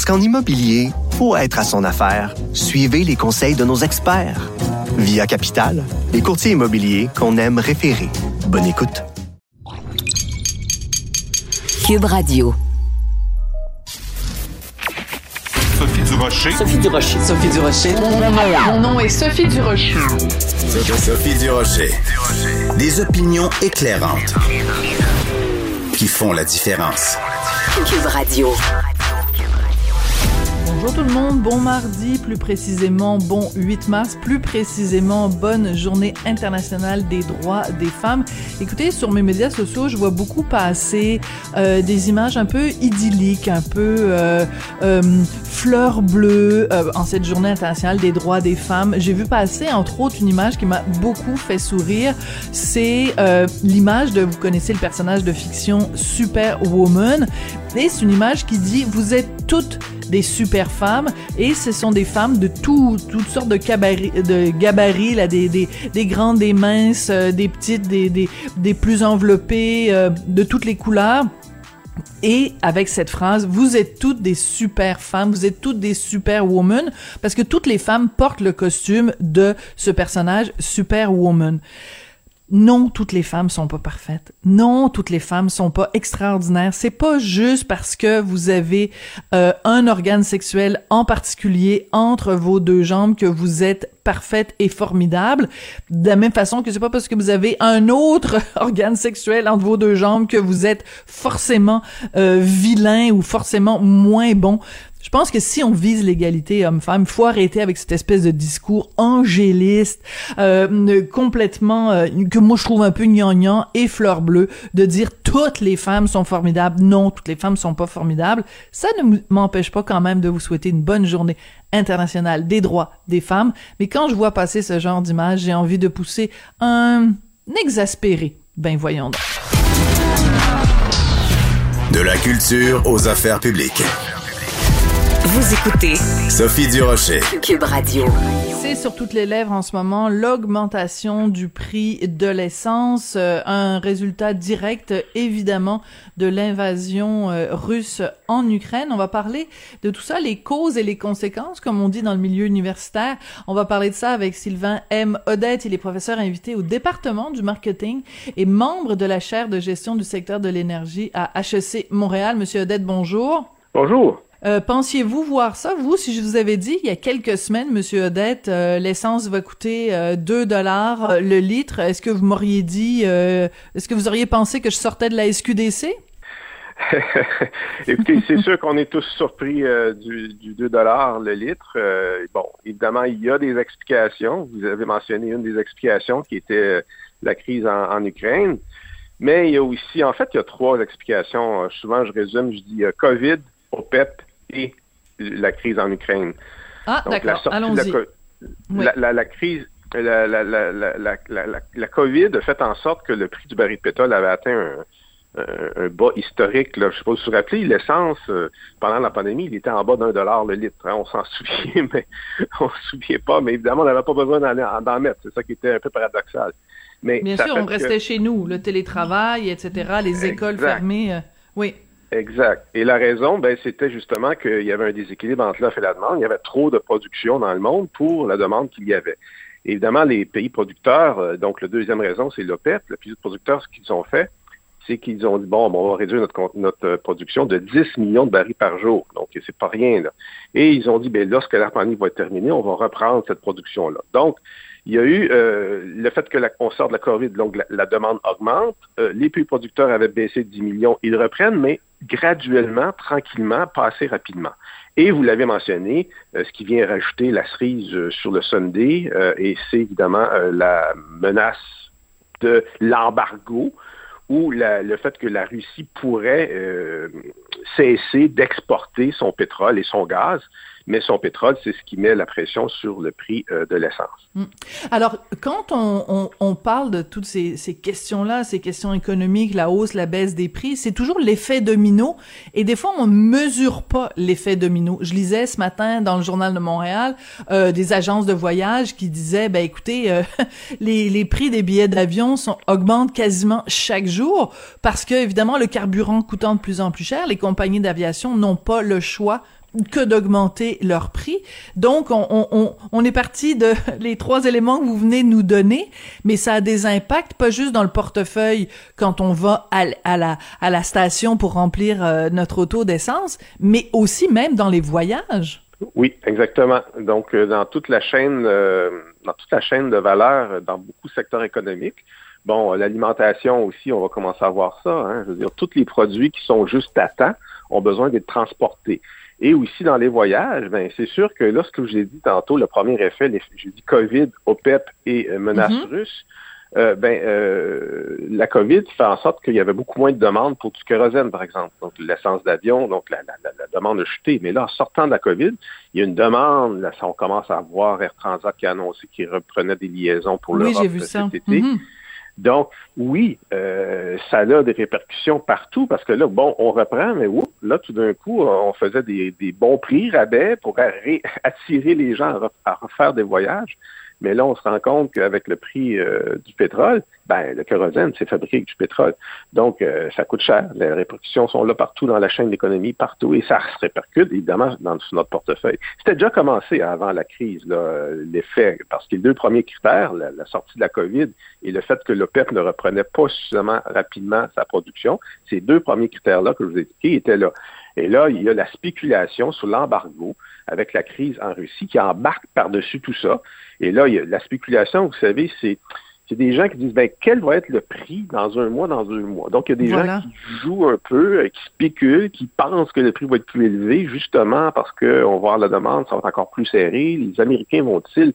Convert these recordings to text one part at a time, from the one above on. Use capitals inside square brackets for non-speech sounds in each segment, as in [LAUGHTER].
Parce qu'en immobilier, pour être à son affaire, suivez les conseils de nos experts. Via Capital, les courtiers immobiliers qu'on aime référer. Bonne écoute. Cube Radio. Sophie Durocher. Sophie Durocher. Sophie Durocher. Mon nom est Sophie Durocher. Sophie Durocher. Des opinions éclairantes qui font la différence. Cube Radio. Bonjour tout le monde, bon mardi, plus précisément bon 8 mars, plus précisément bonne journée internationale des droits des femmes. Écoutez, sur mes médias sociaux, je vois beaucoup passer euh, des images un peu idylliques, un peu euh, euh, fleurs bleues euh, en cette journée internationale des droits des femmes. J'ai vu passer entre autres une image qui m'a beaucoup fait sourire. C'est euh, l'image de, vous connaissez le personnage de fiction Superwoman, et c'est une image qui dit vous êtes toutes des super femmes et ce sont des femmes de tout, toutes sortes de, de gabarits, là, des, des, des grandes, des minces, euh, des petites, des, des, des plus enveloppées, euh, de toutes les couleurs. Et avec cette phrase, vous êtes toutes des super femmes, vous êtes toutes des super women, parce que toutes les femmes portent le costume de ce personnage superwoman. Non, toutes les femmes sont pas parfaites. Non, toutes les femmes sont pas extraordinaires. C'est pas juste parce que vous avez euh, un organe sexuel en particulier entre vos deux jambes que vous êtes parfaite et formidable. De la même façon que c'est pas parce que vous avez un autre [LAUGHS] organe sexuel entre vos deux jambes que vous êtes forcément euh, vilain ou forcément moins bon. Je pense que si on vise l'égalité homme-femme, faut arrêter avec cette espèce de discours angéliste, euh, complètement euh, que moi je trouve un peu gnangnan et fleur bleue, de dire toutes les femmes sont formidables. Non, toutes les femmes sont pas formidables. Ça ne m'empêche pas quand même de vous souhaiter une bonne journée internationale des droits des femmes. Mais quand je vois passer ce genre d'image, j'ai envie de pousser un exaspéré. Ben voyons donc. De la culture aux affaires publiques. Vous écoutez Sophie Durocher. Cube Radio. C'est sur toutes les lèvres en ce moment l'augmentation du prix de l'essence, euh, un résultat direct évidemment de l'invasion euh, russe en Ukraine. On va parler de tout ça, les causes et les conséquences, comme on dit dans le milieu universitaire. On va parler de ça avec Sylvain M. Odette. Il est professeur invité au département du marketing et membre de la chaire de gestion du secteur de l'énergie à HEC Montréal. Monsieur Odette, bonjour. Bonjour. Euh, pensiez-vous voir ça, vous, si je vous avais dit il y a quelques semaines, Monsieur Odette, euh, l'essence va coûter euh, 2 dollars euh, le litre, est-ce que vous m'auriez dit, est-ce que vous auriez pensé que je sortais de la SQDC? [LAUGHS] Écoutez, c'est sûr qu'on est tous surpris du, du 2 dollars le litre. bon, évidemment, il y a des explications. Vous avez mentionné une des explications qui était la crise en Ukraine. Mais il y a aussi, en fait, il y a trois explications. souvent, je résume, je dis COVID, OPEP et la crise en Ukraine. Ah, d'accord. Allons-y. La, la, la, crise, la, la, COVID a fait en sorte que le prix du baril de pétrole avait atteint un, un, un bas historique. Là. Je ne sais pas si vous vous rappelez, l'essence, euh, pendant la pandémie, il était en bas d'un dollar le litre. Hein. On s'en [LAUGHS] souvient, mais on ne se souvient pas. Mais évidemment, on n'avait pas besoin d'en mettre. C'est ça qui était un peu paradoxal. Mais Bien sûr, on restait que... chez nous, le télétravail, etc., les écoles exact. fermées. Euh, oui. Exact. Et la raison, ben, c'était justement qu'il y avait un déséquilibre entre l'offre et la demande. Il y avait trop de production dans le monde pour la demande qu'il y avait. Évidemment, les pays producteurs, euh, donc la deuxième raison, c'est l'OPEP. Le pays producteurs, ce qu'ils ont fait, c'est qu'ils ont dit, bon, on va réduire notre, notre production de 10 millions de barils par jour. Donc, c'est pas rien, là. Et ils ont dit, ben, lorsque la va être terminée, on va reprendre cette production-là. Donc, il y a eu euh, le fait que la, sort de la COVID, donc la, demande augmente. Euh, les pays producteurs avaient baissé de 10 millions, ils reprennent, mais graduellement, tranquillement, pas assez rapidement. Et vous l'avez mentionné, euh, ce qui vient rajouter la cerise sur le Sunday, et c'est évidemment la menace de l'embargo ou le fait que la Russie pourrait cesser d'exporter son pétrole et son gaz mais son pétrole, c'est ce qui met la pression sur le prix euh, de l'essence. Mm. Alors, quand on, parle de toutes ces, questions-là, ces questions économiques, la hausse, la baisse des prix, c'est toujours l'effet domino, et des fois, on mesure pas l'effet domino. Je lisais ce matin dans le Journal de Montréal euh, des agences de voyage qui disaient, ben écoutez, euh, [LAUGHS] les, les prix des billets d'avion augmentent quasiment chaque jour parce que, évidemment, le carburant coûtant de plus en plus cher, les compagnies d'aviation n'ont pas le choix que d'augmenter leur prix. Donc, on, est parti de [LAUGHS] les trois éléments que vous venez de nous donner, mais ça a des impacts, pas juste dans le portefeuille quand on va à, à la, à la station pour remplir euh, notre auto d'essence, mais aussi même dans les voyages. Oui, exactement. Donc, euh, dans toute la chaîne, euh, dans toute la chaîne de valeur, dans beaucoup de secteurs économiques, Bon, l'alimentation aussi, on va commencer à voir ça. Hein. Je veux dire, tous les produits qui sont juste à temps ont besoin d'être transportés. Et aussi dans les voyages, ben c'est sûr que là, ce que j'ai dit tantôt, le premier effet, j'ai dit COVID, OPEP et euh, menace mm-hmm. russe, euh, ben euh, la COVID fait en sorte qu'il y avait beaucoup moins de demandes pour du kérosène, par exemple. Donc l'essence d'avion, donc la, demande a chuté. Mais là, en sortant de la COVID, il y a une demande. Là, on commence à voir Air Transat qui a annoncé qu'il reprenait des liaisons pour l'Europe cet été. Mm-hmm. Donc, oui, euh, ça a des répercussions partout parce que là, bon, on reprend, mais là, tout d'un coup, on faisait des, bons prix, rabais pour [LAUGHS] attirer les gens à refaire des voyages. Mais là, on se rend compte qu'avec le prix euh, du pétrole, ben, le kérosène, c'est fabriqué avec du pétrole. Donc, euh, ça coûte cher. Les répercussions sont là partout dans la chaîne de l'économie, partout, et ça se répercute évidemment dans notre portefeuille. C'était déjà commencé avant la crise, l'effet, parce que les deux premiers critères, la, sortie de la COVID et le fait que l'OPEP ne reprenait pas suffisamment rapidement sa production, ces deux premiers critères-là que je vous ai étaient là. Et là, il y a la spéculation sur l'embargo avec la crise en Russie qui embarque par-dessus tout ça. Et là, il y a la spéculation, vous savez, c'est c'est des gens qui disent ben quel va être le prix dans un mois, dans un mois? Donc il y a des gens qui jouent un peu, euh, qui spéculent, qui pensent que le prix va être plus élevé, justement parce qu'on va voir la demande, ça va être encore plus serré. Les Américains vont-ils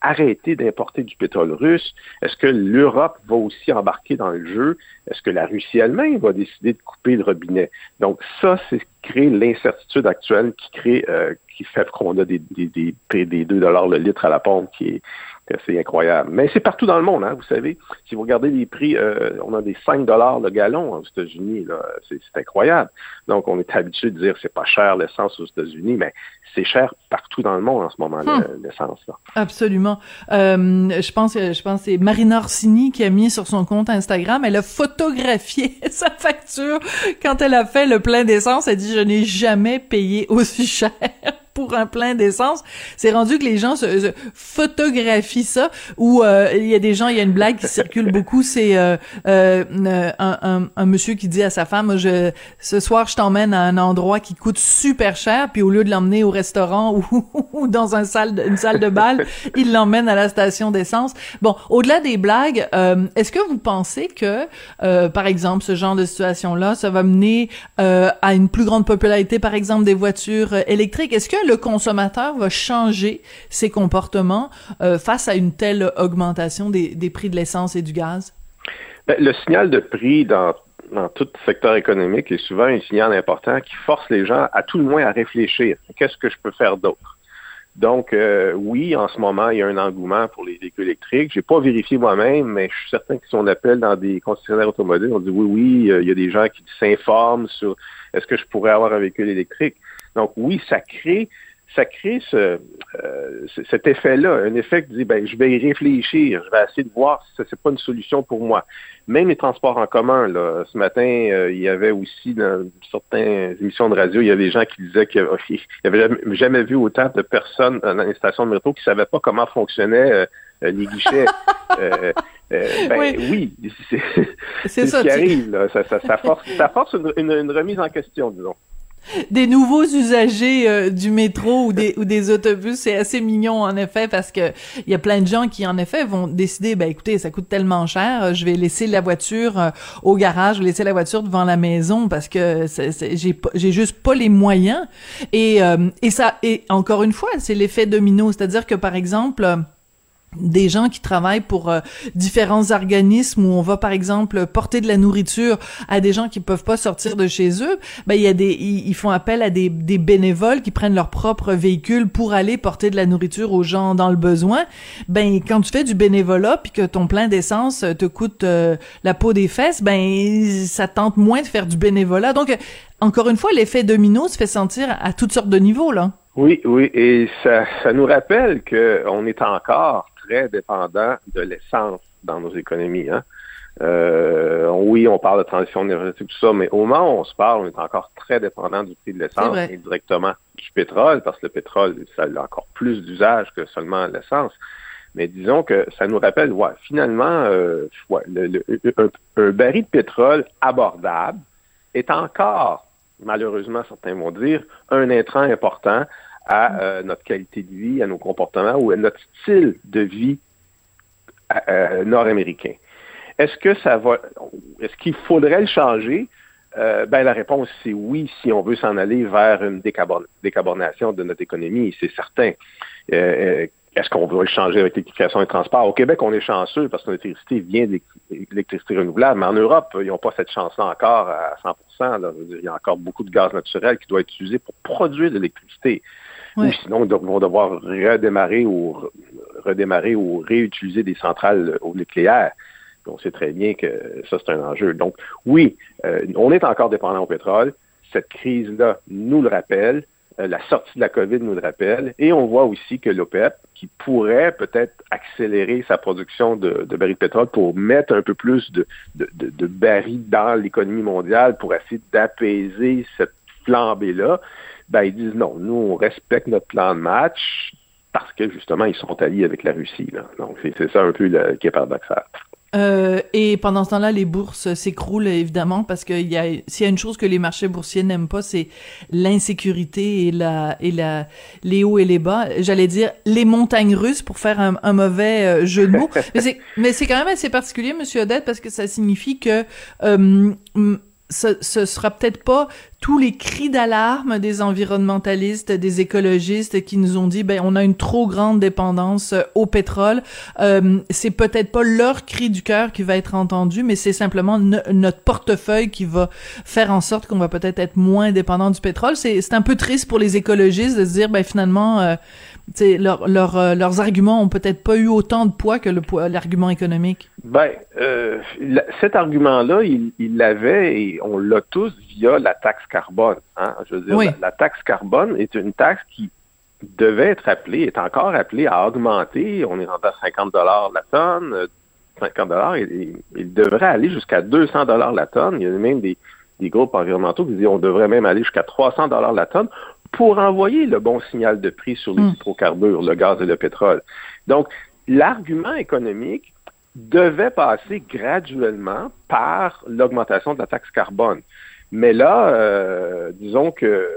arrêter d'importer du pétrole russe? Est-ce que l'Europe va aussi embarquer dans le jeu? Est-ce que la Russie elle-même va décider de couper le robinet? Donc ça, c'est ce qui crée l'incertitude actuelle, qui crée, euh, qui fait qu'on a des, des, des, des 2 dollars le litre à la pompe qui c'est incroyable. Mais c'est partout dans le monde, hein, vous savez. Si vous regardez les prix, euh, on a des 5 dollars le gallon aux États-Unis, c'est, incroyable. Donc, on est habitué de dire c'est pas cher l'essence aux États-Unis, mais c'est cher partout dans le monde en ce moment, hmm. l'essence. Absolument. Euh, je pense, je pense c'est Marina Orsini qui a mis sur son compte Instagram, elle a photographié [LAUGHS] sa facture quand elle a fait le plein d'essence. Elle dit, je n'ai jamais payé aussi [LAUGHS] cher pour un plein d'essence. C'est rendu que les gens se, photographient ça. Ou euh, il y a des gens, il y a une blague qui circule beaucoup, c'est euh, euh, un, un, monsieur qui dit à sa femme, je, ce soir je t'emmène à un endroit qui coûte super cher, puis au lieu de l'emmener au restaurant ou, [LAUGHS] ou dans un salle, une salle de bal, il l'emmène à la station d'essence. Bon, au-delà des blagues, est-ce que vous pensez que, par exemple, ce genre de situation-là, ça va mener à une plus grande popularité, par exemple, des voitures électriques? Est-ce que le consommateur va changer ses comportements euh, face à une telle augmentation des, prix de l'essence et du gaz? Ben, le signal de prix dans, tout secteur économique est souvent un signal important qui force les gens à tout le moins à réfléchir. Qu'est-ce que je peux faire d'autre? Donc, euh, oui, en ce moment, il y a un engouement pour les véhicules électriques. Je n'ai pas vérifié moi-même, mais je suis certain que si on appelle dans des concessionnaires automobiles, on dit oui, oui, euh, il y a des gens qui s'informent sur est-ce que je pourrais avoir un véhicule électrique. Donc oui, ça crée ça crée ce, euh, cet effet-là, un effet qui dit ben je vais y réfléchir, je vais essayer de voir si ce n'est pas une solution pour moi. Même les transports en commun, là, ce matin, euh, il y avait aussi dans certaines émissions de radio, il y avait des gens qui disaient qu'ils [LAUGHS] n'avaient jamais, vu autant de personnes dans les stations de métro qui ne savaient pas comment fonctionnaient euh, les guichets. [LAUGHS] ben, oui, [LAUGHS] c'est ce qui arrive. Là. Ça, ça, force, ça force une remise en question, disons des nouveaux usagers euh, du métro ou des ou des autobus, c'est assez mignon en effet parce que il y a plein de gens qui en effet vont décider ben écoutez, ça coûte tellement cher, je vais laisser la voiture euh, au garage, je vais laisser la voiture devant la maison parce que j'ai juste pas les moyens. Et euh, et ça et encore une fois, c'est l'effet domino, c'est-à-dire que par exemple des gens qui travaillent pour euh, différents organismes où on va par exemple porter de la nourriture à des gens qui peuvent pas sortir de chez eux ben il y a des ils, font appel à des, bénévoles qui prennent leur propre véhicule pour aller porter de la nourriture aux gens dans le besoin. Ben quand tu fais du bénévolat puis que ton plein d'essence te coûte euh, la peau des fesses ben ça tente moins de faire du bénévolat. Donc encore une fois l'effet domino se fait sentir à toutes sortes de niveaux là. Oui, oui, et ça, ça nous rappelle qu'on est encore très dépendant de l'essence dans nos économies. Hein. Euh, oui, on parle de transition énergétique, tout ça, mais au moment où on se parle, on est encore très dépendant du prix de l'essence et directement du pétrole, parce que le pétrole, ça a encore plus d'usage que seulement l'essence. Mais disons que ça nous rappelle, ouais, finalement, euh, un, baril de pétrole abordable est encore, malheureusement, certains vont dire, un intrant important à euh, notre qualité de vie, à nos comportements ou à notre style de vie euh, euh, nord-américain. Est-ce que ça va, est-ce qu'il faudrait le changer? ben, la réponse, c'est oui, si on veut s'en aller vers une décarbonation de notre économie, c'est certain. est-ce qu'on veut le changer avec l'électrification et transport? Au Québec, on est chanceux parce que l'électricité vient de l'électricité renouvelable, mais en Europe, ils n'ont pas cette chance-là encore à 100% Il y a encore beaucoup de gaz naturel qui doit être utilisé pour produire de l'électricité ou sinon ils vont devoir redémarrer ou redémarrer ou réutiliser des centrales au nucléaire. On sait très bien que ça, c'est un enjeu. Donc, oui, euh, on est encore dépendant au pétrole. Cette crise-là nous le rappelle. Euh, la sortie de la COVID nous le rappelle. Et on voit aussi que l'OPEP, qui pourrait peut-être accélérer sa production de, barils de pétrole pour mettre un peu plus de, de, de barils dans l'économie mondiale pour essayer d'apaiser cette flambée-là, ben, ils disent non, nous, on respecte notre plan de match parce que justement, ils sont alliés avec la Russie. Là. Donc, c'est ça un peu le, qui est paradoxal. Euh, et pendant ce temps-là, les bourses s'écroulent évidemment parce que y a, s'il y a une chose que les marchés boursiers n'aiment pas, c'est l'insécurité et la et la les hauts et les bas. J'allais dire les montagnes russes pour faire un, un mauvais euh, jeu de mots. [LAUGHS] mais c'est mais c'est quand même assez particulier, Monsieur Odette, parce que ça signifie que euh, ce, ce sera peut-être pas tous les cris d'alarme des environnementalistes, des écologistes qui nous ont dit ben on a une trop grande dépendance euh, au pétrole. Euh, c'est peut-être pas leur cri du cœur qui va être entendu, mais c'est simplement notre portefeuille qui va faire en sorte qu'on va peut-être être moins dépendant du pétrole. C'est c'est un peu triste pour les écologistes de se dire ben finalement euh, leur, leur, euh, leurs arguments ont peut-être pas eu autant de poids que l'argument économique. Ben, euh, cet argument-là, il l'avait et on l'a tous via la taxe carbone. Hein? Je veux dire, la, taxe carbone est une taxe qui devait être appelée, est encore appelée à augmenter. On est rendu à 50 dollars la tonne, 50 dollars, et, il devrait aller jusqu'à 200 dollars la tonne. Il y a même des, des groupes environnementaux qui disent on devrait même aller jusqu'à 300 dollars la tonne pour envoyer le bon signal de prix sur les hmm. hydrocarbures, le gaz et le pétrole. Donc, l'argument économique devait passer graduellement par l'augmentation de la taxe carbone. Mais là, euh, disons que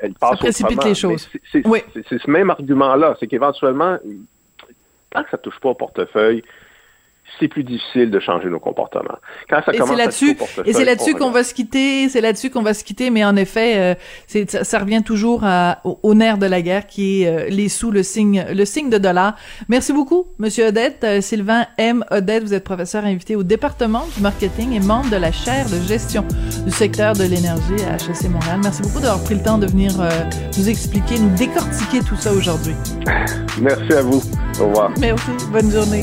elle passe ça précipite les choses. C'est ce même argument-là, c'est qu'éventuellement, tant que ça touche pas au portefeuille, c'est plus difficile de changer nos comportements. Quand ça et c'est là-dessus, et c'est là-dessus qu'on va se quitter, c'est là-dessus qu'on va se quitter, mais en effet, euh, ça, revient toujours à, au, nerf de la guerre qui est euh, les sous, le signe, le signe de dollar. Merci beaucoup, Monsieur Odette, euh, Sylvain M. Odette, vous êtes professeur invité au département du marketing et membre de la chaire de gestion du secteur de l'énergie à HEC Montréal. Merci beaucoup d'avoir pris le temps de venir nous expliquer, nous décortiquer tout ça aujourd'hui. Merci à vous. Au revoir. Merci. Bonne journée.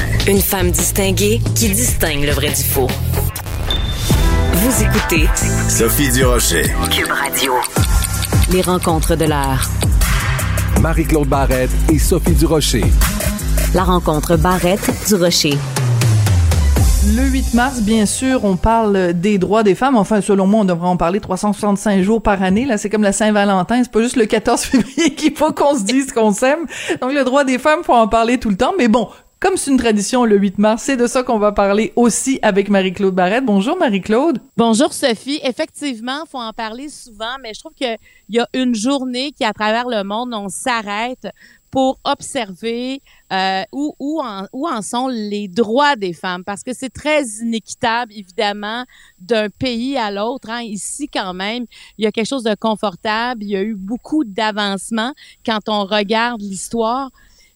Une femme distinguée qui distingue le vrai du faux. Vous écoutez Sophie Durocher. Cube Radio. Les rencontres de l'heure. Marie-Claude Barrette et Sophie Durocher. La rencontre Barrette du Rocher. Le 8 mars, bien sûr, on parle des droits des femmes. Enfin, selon moi, on devrait en parler 365 jours par année. Là, c'est comme la Saint-Valentin. C'est pas juste le 14 [LAUGHS] février qu'il faut qu'on se dise qu'on s'aime. Donc, le droit des femmes, faut en parler tout le temps. Mais bon, comme c'est une tradition le 8 mars, c'est de ça qu'on va parler aussi avec Marie-Claude Barrette. Bonjour Marie-Claude. Bonjour Sophie. Effectivement, faut en parler souvent, mais je trouve qu'il y a une journée qui, à travers le monde, on s'arrête pour observer euh, où, où, en, où en sont les droits des femmes, parce que c'est très inéquitable, évidemment, d'un pays à l'autre. Hein. Ici, quand même, il y a quelque chose de confortable, il y a eu beaucoup d'avancements quand on regarde l'histoire.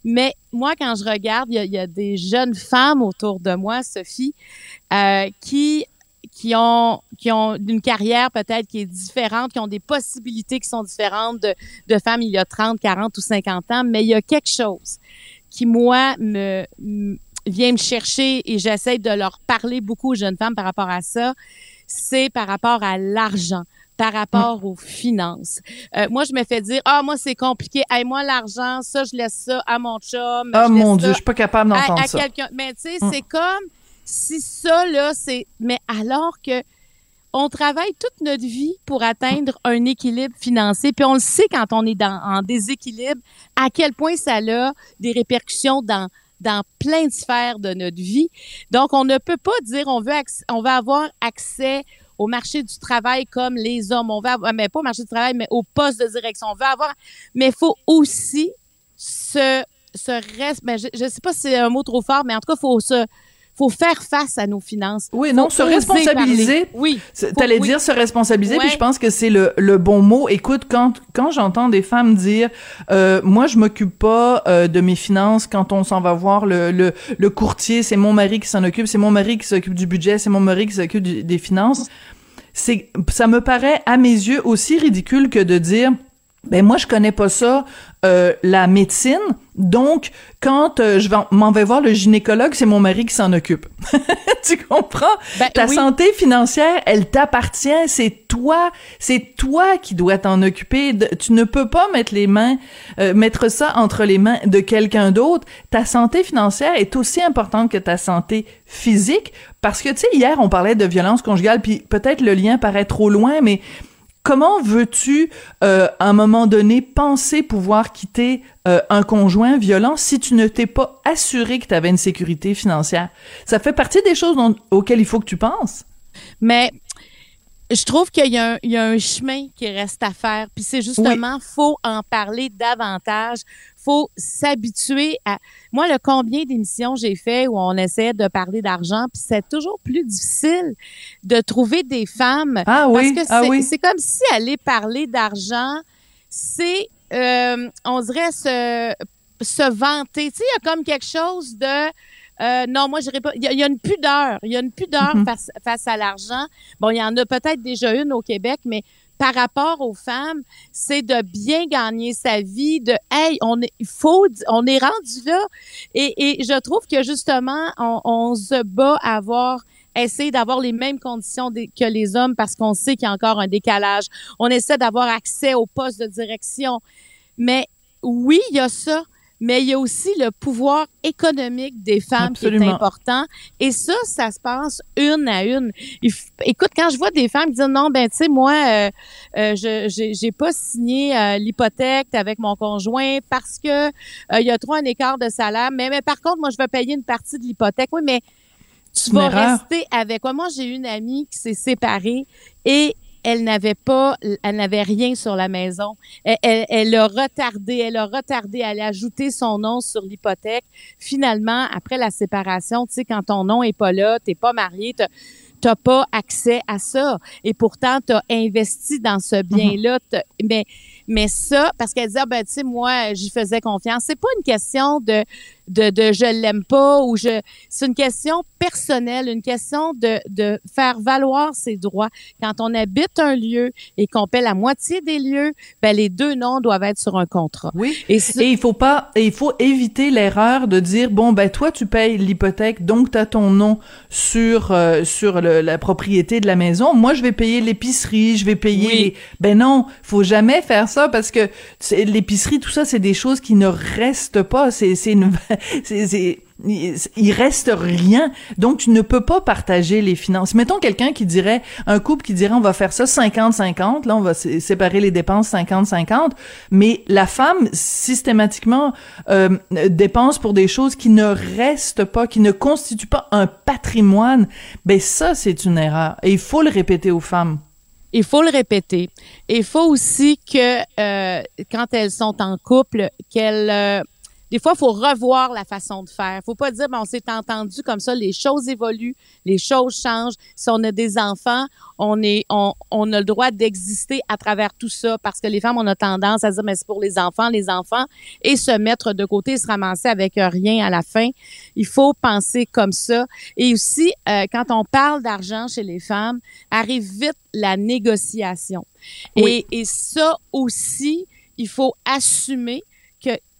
Mais moi, quand je regarde, il y y a des jeunes femmes autour de moi, Sophie, euh, qui qui ont qui ont une carrière peut-être qui est différente, qui ont des possibilités qui sont différentes de, de femmes il y a 30, 40 ou 50 ans, mais il y a quelque chose qui moi me, me vient me chercher et j'essaie de leur parler beaucoup aux jeunes femmes par rapport à ça, c'est par rapport à l'argent par rapport aux finances. Euh, moi, je me fais dire, ah, moi, c'est compliqué. Hey, moi, l'argent, ça, je laisse ça à mon chum. Ah, laisse mon ça Dieu, je suis pas capable à, d'entendre à ça. quelqu'un. Mais tu sais, Mm. c'est comme si ça, là, c'est... Mais alors que on travaille toute notre vie pour atteindre un équilibre financier, puis on le sait quand on est dans, en déséquilibre, à quel point ça a des répercussions dans dans plein de sphères de notre vie. Donc, on ne peut pas dire on veut on va avoir accès au marché du travail comme les hommes. On va avoir, mais pas au marché du travail, mais au poste de direction. On veut avoir, mais il faut aussi se, se reste, mais je, je sais pas si c'est un mot trop fort, mais en tout cas, faut se, faut faire face à nos finances. Oui, Faut non, se responsabiliser. parler. Oui. T'allais oui. dire se responsabiliser, puis Ouais. je pense que c'est le, le bon mot. Écoute, quand quand j'entends des femmes dire, euh, moi je m'occupe pas euh, de mes finances quand on s'en va voir le le, le courtier, c'est mon mari qui s'en occupe, c'est mon mari qui s'occupe du budget, c'est mon mari qui s'occupe des finances. C'est ça me paraît à mes yeux aussi ridicule que de dire ben moi je connais pas ça euh, la médecine. Donc quand euh, je m'en vais voir le gynécologue c'est mon mari qui s'en occupe. [LAUGHS] Tu comprends? Ben, ta oui. santé financière elle t'appartient. C'est toi c'est toi qui dois t'en occuper. De- tu ne peux pas mettre les mains euh, mettre ça entre les mains de quelqu'un d'autre. Ta santé financière est aussi importante que ta santé physique. Parce que tu sais hier on parlait de violence conjugale puis peut-être le lien paraît trop loin mais Comment veux-tu, euh, à un moment donné, penser pouvoir quitter euh, un conjoint violent si tu ne t'es pas assuré que tu avais une sécurité financière? Ça fait partie des choses auxquelles il faut que tu penses. Mais je trouve qu'il y, a un- il y a un chemin qui reste à faire. Puis c'est justement, faut en parler davantage. faut s'habituer à... Moi, le combien d'émissions j'ai fait où on essayait de parler d'argent, puis c'est toujours plus difficile de trouver des femmes. Ah oui, Parce que ah c'est oui. c'est comme si aller parler d'argent, c'est, euh, on dirait, se, se vanter. Tu sais, il y a comme quelque chose de... Euh, non, moi, je pas. Il y, a- il y a une pudeur. Il y a une pudeur Mhm. face, face à l'argent. Bon, il y en a peut-être déjà une au Québec, mais par rapport aux femmes, c'est de bien gagner sa vie, de hey, on est, il faut, on est rendu là. Et, et je trouve que justement, on, on se bat à avoir essayer d'avoir les mêmes conditions que les hommes parce qu'on sait qu'il y a encore un décalage. On essaie d'avoir accès au poste de direction. Mais oui, il y a ça, mais il y a aussi le pouvoir économique des femmes qui est important. Et ça, ça se passe une à une. Écoute, quand je vois des femmes qui disent non, ben tu sais, moi, euh, euh, je j'ai- pas signé euh, l'hypothèque avec mon conjoint parce que il y a trop un écart de salaire. Mais, mais par contre, moi, je vais payer une partie de l'hypothèque. Oui, mais tu vas erreur. rester avec moi. Moi, j'ai une amie qui s'est séparée et elle n'avait pas, elle n'avait rien sur la maison. Elle, elle, elle a retardé, elle a retardé, elle a ajouté son nom sur l'hypothèque. Finalement, après la séparation, tu sais, quand ton nom est pas là, t'es pas marié, t'as t'as pas accès à ça. Et pourtant, tu as investi dans ce bien-là. T'as- Mais Mais ça, parce qu'elle dit, ah, ben, tu sais, moi, j'y faisais confiance. C'est pas une question de, de, de je l'aime pas ou je, c'est une question personnelle, une question de, de faire valoir ses droits. Quand on habite un lieu et qu'on paie la moitié des lieux, ben, les deux noms doivent être sur un contrat. Oui. Et, et il faut pas, et il faut éviter l'erreur de dire, bon, ben, toi, tu payes l'hypothèque, donc tu as ton nom sur, euh, sur le, la propriété de la maison. Moi, je vais payer l'épicerie, je vais payer les... Ben non, faut jamais faire ça parce que l'épicerie, tout ça, c'est des choses qui ne restent pas. C'est, c'est une, [LAUGHS] c'est, il reste rien. Donc, tu ne peux pas partager les finances. Mettons quelqu'un qui dirait, un couple qui dirait, on va faire ça 50-50, là, on va séparer les dépenses 50-50, mais la femme, systématiquement, euh, dépense pour des choses qui ne restent pas, qui ne constituent pas un patrimoine. Ben, ça, c'est une erreur. Et il faut le répéter aux femmes. Il faut le répéter. Et il faut aussi que, euh, quand elles sont en couple, qu'elles... Euh, des fois, il faut revoir la façon de faire. faut pas dire, bon, on s'est entendu comme ça, les choses évoluent, les choses changent. Si on a des enfants, on est, on, on a le droit d'exister à travers tout ça parce que les femmes, on a tendance à dire, mais c'est pour les enfants, les enfants, et se mettre de côté, se ramasser avec rien à la fin. Il faut penser comme ça. Et aussi, euh, quand on parle d'argent chez les femmes, arrive vite la négociation. Et, et ça aussi, il faut assumer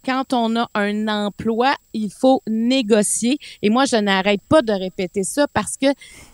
quand on a un emploi, il faut négocier. Et moi, je n'arrête pas de répéter ça parce que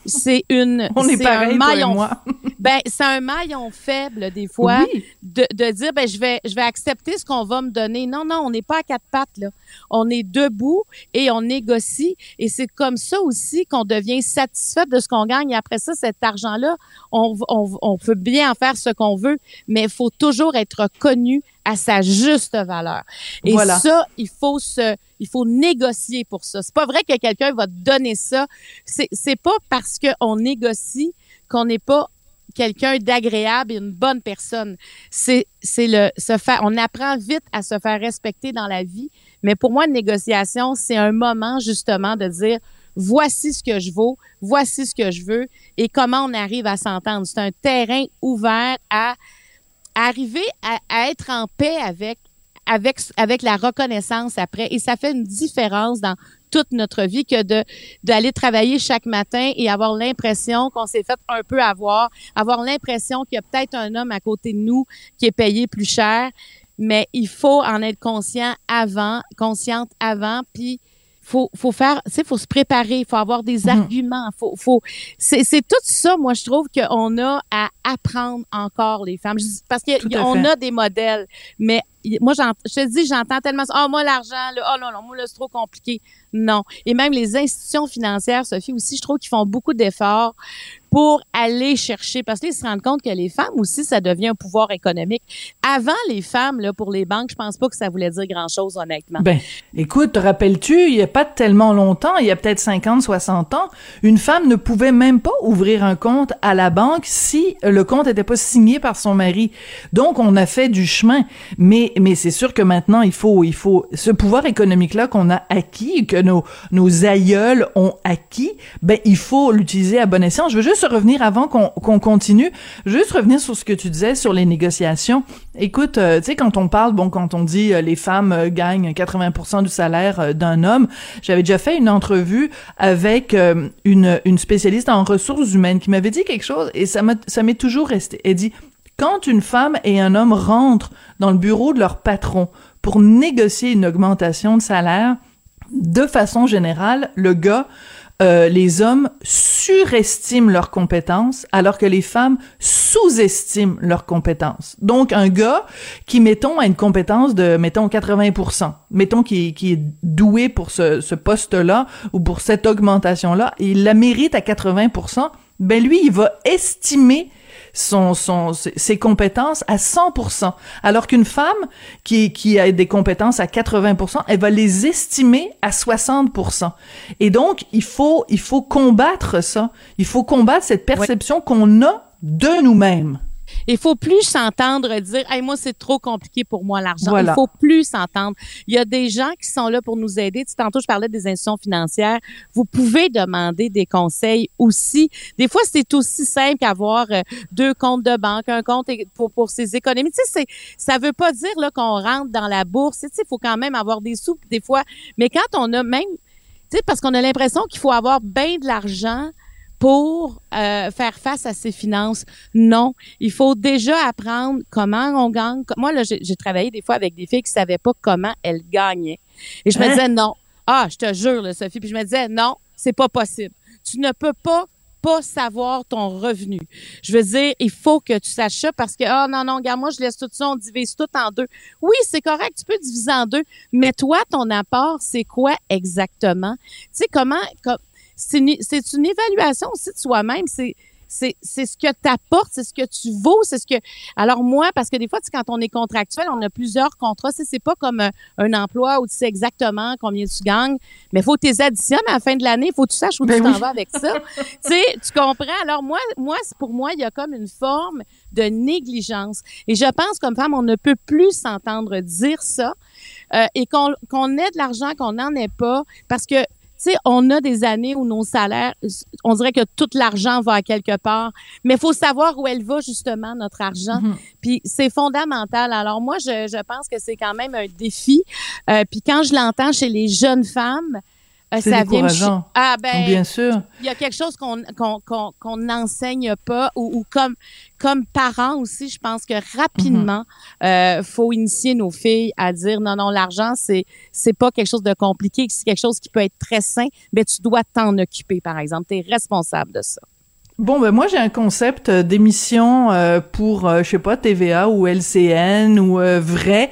c'est une. [LAUGHS] on est, pareil, un maillon. Moi. [LAUGHS] ben, c'est un maillon faible des fois de, de, dire ben je vais je vais accepter ce qu'on va me donner. Non, non, on n'est pas à quatre pattes là. On est debout et on négocie. Et c'est comme ça aussi qu'on devient satisfait de ce qu'on gagne. Et après ça, cet argent-là, on, on, on peut bien en faire ce qu'on veut, mais il faut toujours être connu à sa juste valeur. Et ça, il faut se, il faut négocier pour ça. C'est pas vrai que quelqu'un va te donner ça. C'est, c'est pas parce qu'on négocie qu'on n'est pas quelqu'un d'agréable et une bonne personne. C'est, c'est le, se faire, on apprend vite à se faire respecter dans la vie. Mais pour moi, une négociation, c'est un moment justement de dire, voici ce que je vaux, voici ce que je veux et comment on arrive à s'entendre. C'est un terrain ouvert à arriver à, être en paix avec avec avec la reconnaissance après. Et ça fait une différence dans toute notre vie que de d'aller travailler chaque matin et avoir l'impression qu'on s'est fait un peu avoir, avoir l'impression qu'il y a peut-être un homme à côté de nous qui est payé plus cher, mais il faut en être conscient avant, consciente avant puis faut faut faire tu sais faut se préparer il faut avoir des mhm. arguments faut faut c'est c'est tout ça moi je trouve qu'on a à apprendre encore les femmes parce qu'on a des modèles mais moi, je te dis, j'entends tellement ça. Oh, moi, l'argent, oh non, non, moi, là, c'est trop compliqué. Non. Et même les institutions financières, Sophie, aussi, je trouve qu'ils font beaucoup d'efforts pour aller chercher, parce qu'ils se rendent compte que les femmes aussi, ça devient un pouvoir économique. Avant, les femmes, là, pour les banques, je pense pas que ça voulait dire grand-chose, honnêtement. Ben, écoute, te rappelles-tu, il y a pas tellement longtemps, il y a peut-être 50, 60 ans, une femme ne pouvait même pas ouvrir un compte à la banque si le compte n'était pas signé par son mari. Donc, on a fait du chemin. Mais, mais c'est sûr que maintenant, il faut, il faut, ce pouvoir économique-là qu'on a acquis, que nos, nos aïeuls ont acquis, ben, il faut l'utiliser à bon escient. Je veux juste revenir avant qu'on continue, juste revenir sur ce que tu disais sur les négociations. Écoute, euh, tu sais, quand on parle, bon, quand on dit euh, les femmes euh, gagnent 80% du salaire d'un homme, j'avais déjà fait une entrevue avec une, une spécialiste en ressources humaines qui m'avait dit quelque chose et ça m'est toujours resté. Elle dit, quand une femme et un homme rentrent dans le bureau de leur patron pour négocier une augmentation de salaire, de façon générale, le gars euh, les hommes surestiment leurs compétences alors que les femmes sous-estiment leurs compétences. Donc un gars qui mettons a une compétence de mettons 80%, mettons qui, qui est doué pour ce, ce poste-là ou pour cette augmentation-là, il la mérite à 80%, ben lui il va estimer son, son, ses compétences à 100%, alors qu'une femme qui, qui a des compétences à 80%, elle va les estimer à 60%. Et donc, il faut, il faut combattre ça. Il faut combattre cette perception qu'on a de nous-mêmes. Il faut plus s'entendre dire, hey, moi, c'est trop compliqué pour moi, l'argent. Voilà. Il faut plus s'entendre. Il y a des gens qui sont là pour nous aider. Tu tantôt, je parlais des institutions financières. Vous pouvez demander des conseils aussi. Des fois, c'est aussi simple qu'avoir euh, deux comptes de banque, un compte pour, pour ses économies. Tu sais, c'est, ça veut pas dire, là, qu'on rentre dans la bourse. Tu sais, il faut quand même avoir des sous, des fois. Mais quand on a même, tu sais, parce qu'on a l'impression qu'il faut avoir bien de l'argent pour euh, faire face à ses finances. Non, il faut déjà apprendre comment on gagne. Moi, là, j'ai travaillé des fois avec des filles qui savaient pas comment elles gagnaient. Et je me Hein? disais non. Ah, je te jure, là, Sophie. Puis je me disais non, c'est pas possible. Tu ne peux pas pas savoir ton revenu. Je veux dire, il faut que tu saches ça parce que, ah non, non, regarde, moi, je laisse tout ça, on divise tout en deux. Oui, c'est correct, tu peux diviser en deux, mais toi, ton apport, c'est quoi exactement? Tu sais, comment, comme, c'est une, une évaluation aussi de soi-même. C'est, ce que tu apportes, c'est ce que tu vaux, c'est ce que. Alors moi, parce que des fois, tu sais, quand on est contractuel, on a plusieurs contrats. C'est pas comme un, un emploi où tu sais exactement combien tu gagnes, mais il faut que tu les additionnes à la fin de l'année. Il faut que tu saches où Ben tu t'en vas avec ça. [LAUGHS] tu sais, tu comprends? Alors moi, moi, pour moi, il y a comme une forme de négligence. Et je pense comme femme, on ne peut plus s'entendre dire ça euh, et qu'on qu'on ait de l'argent, qu'on n'en ait pas, parce que sais, on a des années où nos salaires, on dirait que tout l'argent va à quelque part, mais il faut savoir où elle va justement notre argent. Mhm. Puis c'est fondamental. Alors moi, je, je pense que c'est quand même un défi. Euh, puis quand je l'entends chez les jeunes femmes, C'est ça vient me décourageant. Ah ben, Bien sûr. il y a quelque chose qu'on qu'on qu'on qu'on n'enseigne pas ou, ou comme comme parents aussi, je pense que rapidement, euh, faut initier nos filles à dire non non l'argent c'est c'est pas quelque chose de compliqué, c'est quelque chose qui peut être très sain, mais tu dois t'en occuper par exemple, tu es responsable de ça. Bon, ben moi j'ai un concept euh, d'émission euh, pour, euh, je sais pas, TVA ou LCN ou euh, vrai.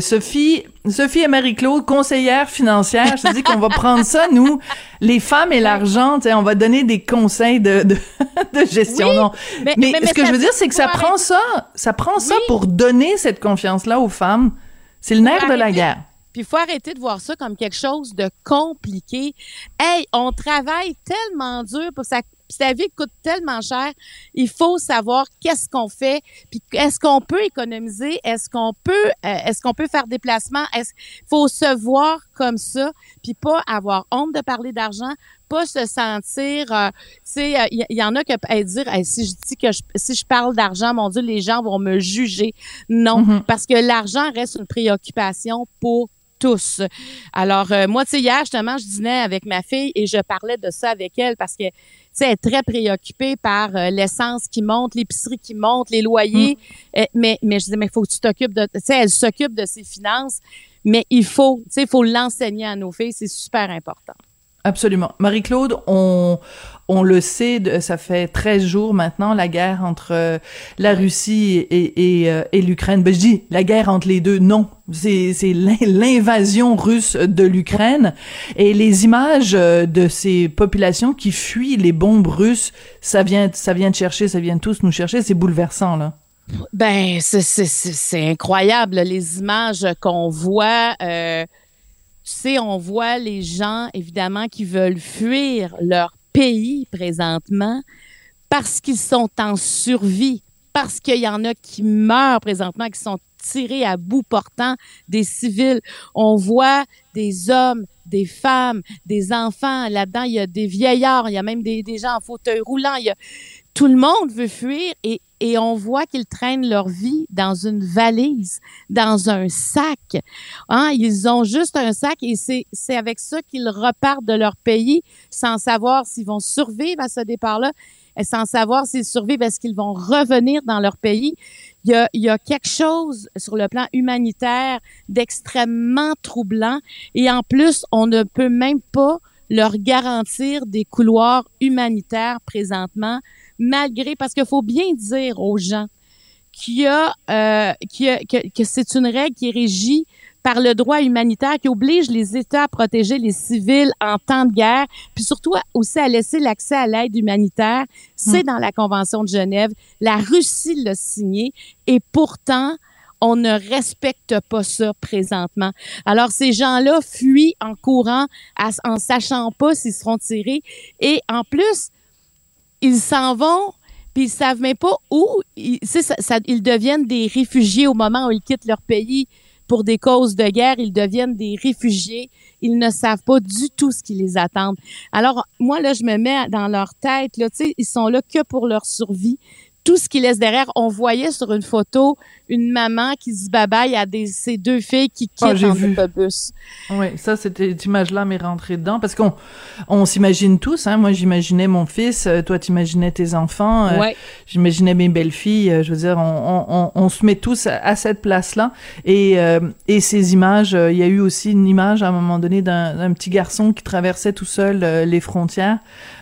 Sophie, Sophie et Marie-Claude, conseillère financière, je te dis qu'on va prendre ça, nous, les femmes et l'argent, on va donner des conseils de, de, [LAUGHS] de gestion. Oui, non? mais- Mais, mais- mais ce que je veux dire, c'est que ça prend ça, ça prend ça pour donner cette confiance-là aux femmes. C'est le nerf de la guerre. Puis il faut arrêter de voir ça comme quelque chose de compliqué. Hey, on travaille tellement dur pour ça. Puis sa vie coûte tellement cher. Il faut savoir qu'est-ce qu'on fait. Puis est-ce qu'on peut économiser? Est-ce qu'on peut, euh, est-ce qu'on peut faire des placements? Est-ce faut se voir comme ça, puis pas avoir honte de parler d'argent, pas se sentir, euh, tu sais, euh, il y, y en a qui peuvent dire, Hey, si je dis que je, si je parle d'argent, mon Dieu, les gens vont me juger. Non, Mhm. parce que l'argent reste une préoccupation pour tous. Alors, euh, moi, tu sais, hier, justement, je dînais avec ma fille et je parlais de ça avec elle parce que, tu sais, elle est très préoccupée par euh, l'essence qui monte, l'épicerie qui monte, les loyers. Euh, mais, mais je disais, mais il faut que tu t'occupes de... Tu sais, elle s'occupe de ses finances, mais il faut, tu sais, il faut l'enseigner à nos filles. C'est super important. Absolument. Marie-Claude, on, on le sait, ça fait 13 jours maintenant, la guerre entre euh, la Russie euh, et l'Ukraine. Ben, je dis la guerre entre les deux, non. C'est c'est l'in- l'invasion russe de l'Ukraine. Et les images euh, de ces populations qui fuient les bombes russes, ça vient, ça vient de chercher, ça vient tous nous chercher. C'est bouleversant, là. Ben, c'est incroyable, les images qu'on voit. euh, tu sais, on voit les gens, évidemment, qui veulent fuir leur pays présentement parce qu'ils sont en survie, parce qu'il y en a qui meurent présentement, qui sont tirés à bout portant des civils. On voit des hommes, des femmes, des enfants. Là-dedans, il y a des vieillards, il y a même des, des gens en fauteuil roulant. Il y a, tout le monde veut fuir et, et on voit qu'ils traînent leur vie dans une valise, dans un sac. Hein? Ils ont juste un sac et c'est, avec ça qu'ils repartent de leur pays sans savoir s'ils vont survivre à ce départ-là, sans savoir s'ils survivent, est-ce qu'ils vont revenir dans leur pays. Il y a, il y a quelque chose sur le plan humanitaire d'extrêmement troublant et en plus, on ne peut même pas leur garantir des couloirs humanitaires présentement, malgré, parce qu'il faut bien dire aux gens qu'il y a, euh, qu'il y a- que, que c'est une règle qui est régie par le droit humanitaire qui oblige les États à protéger les civils en temps de guerre, puis surtout aussi à laisser l'accès à l'aide humanitaire. C'est dans la Convention de Genève. La Russie l'a signé et pourtant, on ne respecte pas ça présentement. Alors, ces gens-là fuient en courant, à- en sachant pas s'ils seront tirés. Et en plus, ils s'en vont puis ils savent même pas où ils, ils deviennent des réfugiés au moment où ils quittent leur pays pour des causes de guerre, ils deviennent des réfugiés. Ils ne savent pas du tout ce qui les attend. Alors, moi, là, je me mets dans leur tête, là, tu sais, ils sont là que pour leur survie tout ce qu'ils laissent derrière. On voyait sur une photo une maman qui se babaille à des, ses deux filles qui Ah, quittent j'ai en vu. autobus. Oui, ça, c'était cette image-là m'est rentrée dedans parce qu'on on s'imagine tous. Hein, moi, j'imaginais mon fils, euh, toi, t'imaginais tes enfants, euh, j'imaginais mes belles filles. euh, je veux dire, on, on, on, se met tous à, cette place-là. Et, euh, et ces images, il y a eu aussi une image à un moment donné d'un petit garçon qui traversait tout seul les frontières.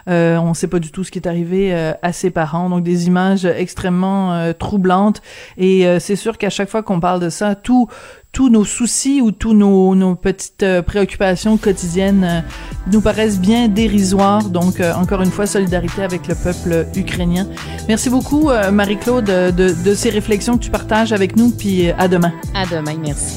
Euh, on ne sait pas du tout ce qui est arrivé euh, à ses parents. Donc des images extrêmement euh, troublantes. Et euh, c'est sûr qu'à chaque fois qu'on parle de ça, tout tous nos soucis ou tous nos, nos petites euh, préoccupations quotidiennes euh, nous paraissent bien dérisoires. Donc, encore une fois, solidarité avec le peuple ukrainien. Merci beaucoup, Marie-Claude, de, de, ces réflexions que tu partages avec nous. Puis à demain. À demain, merci.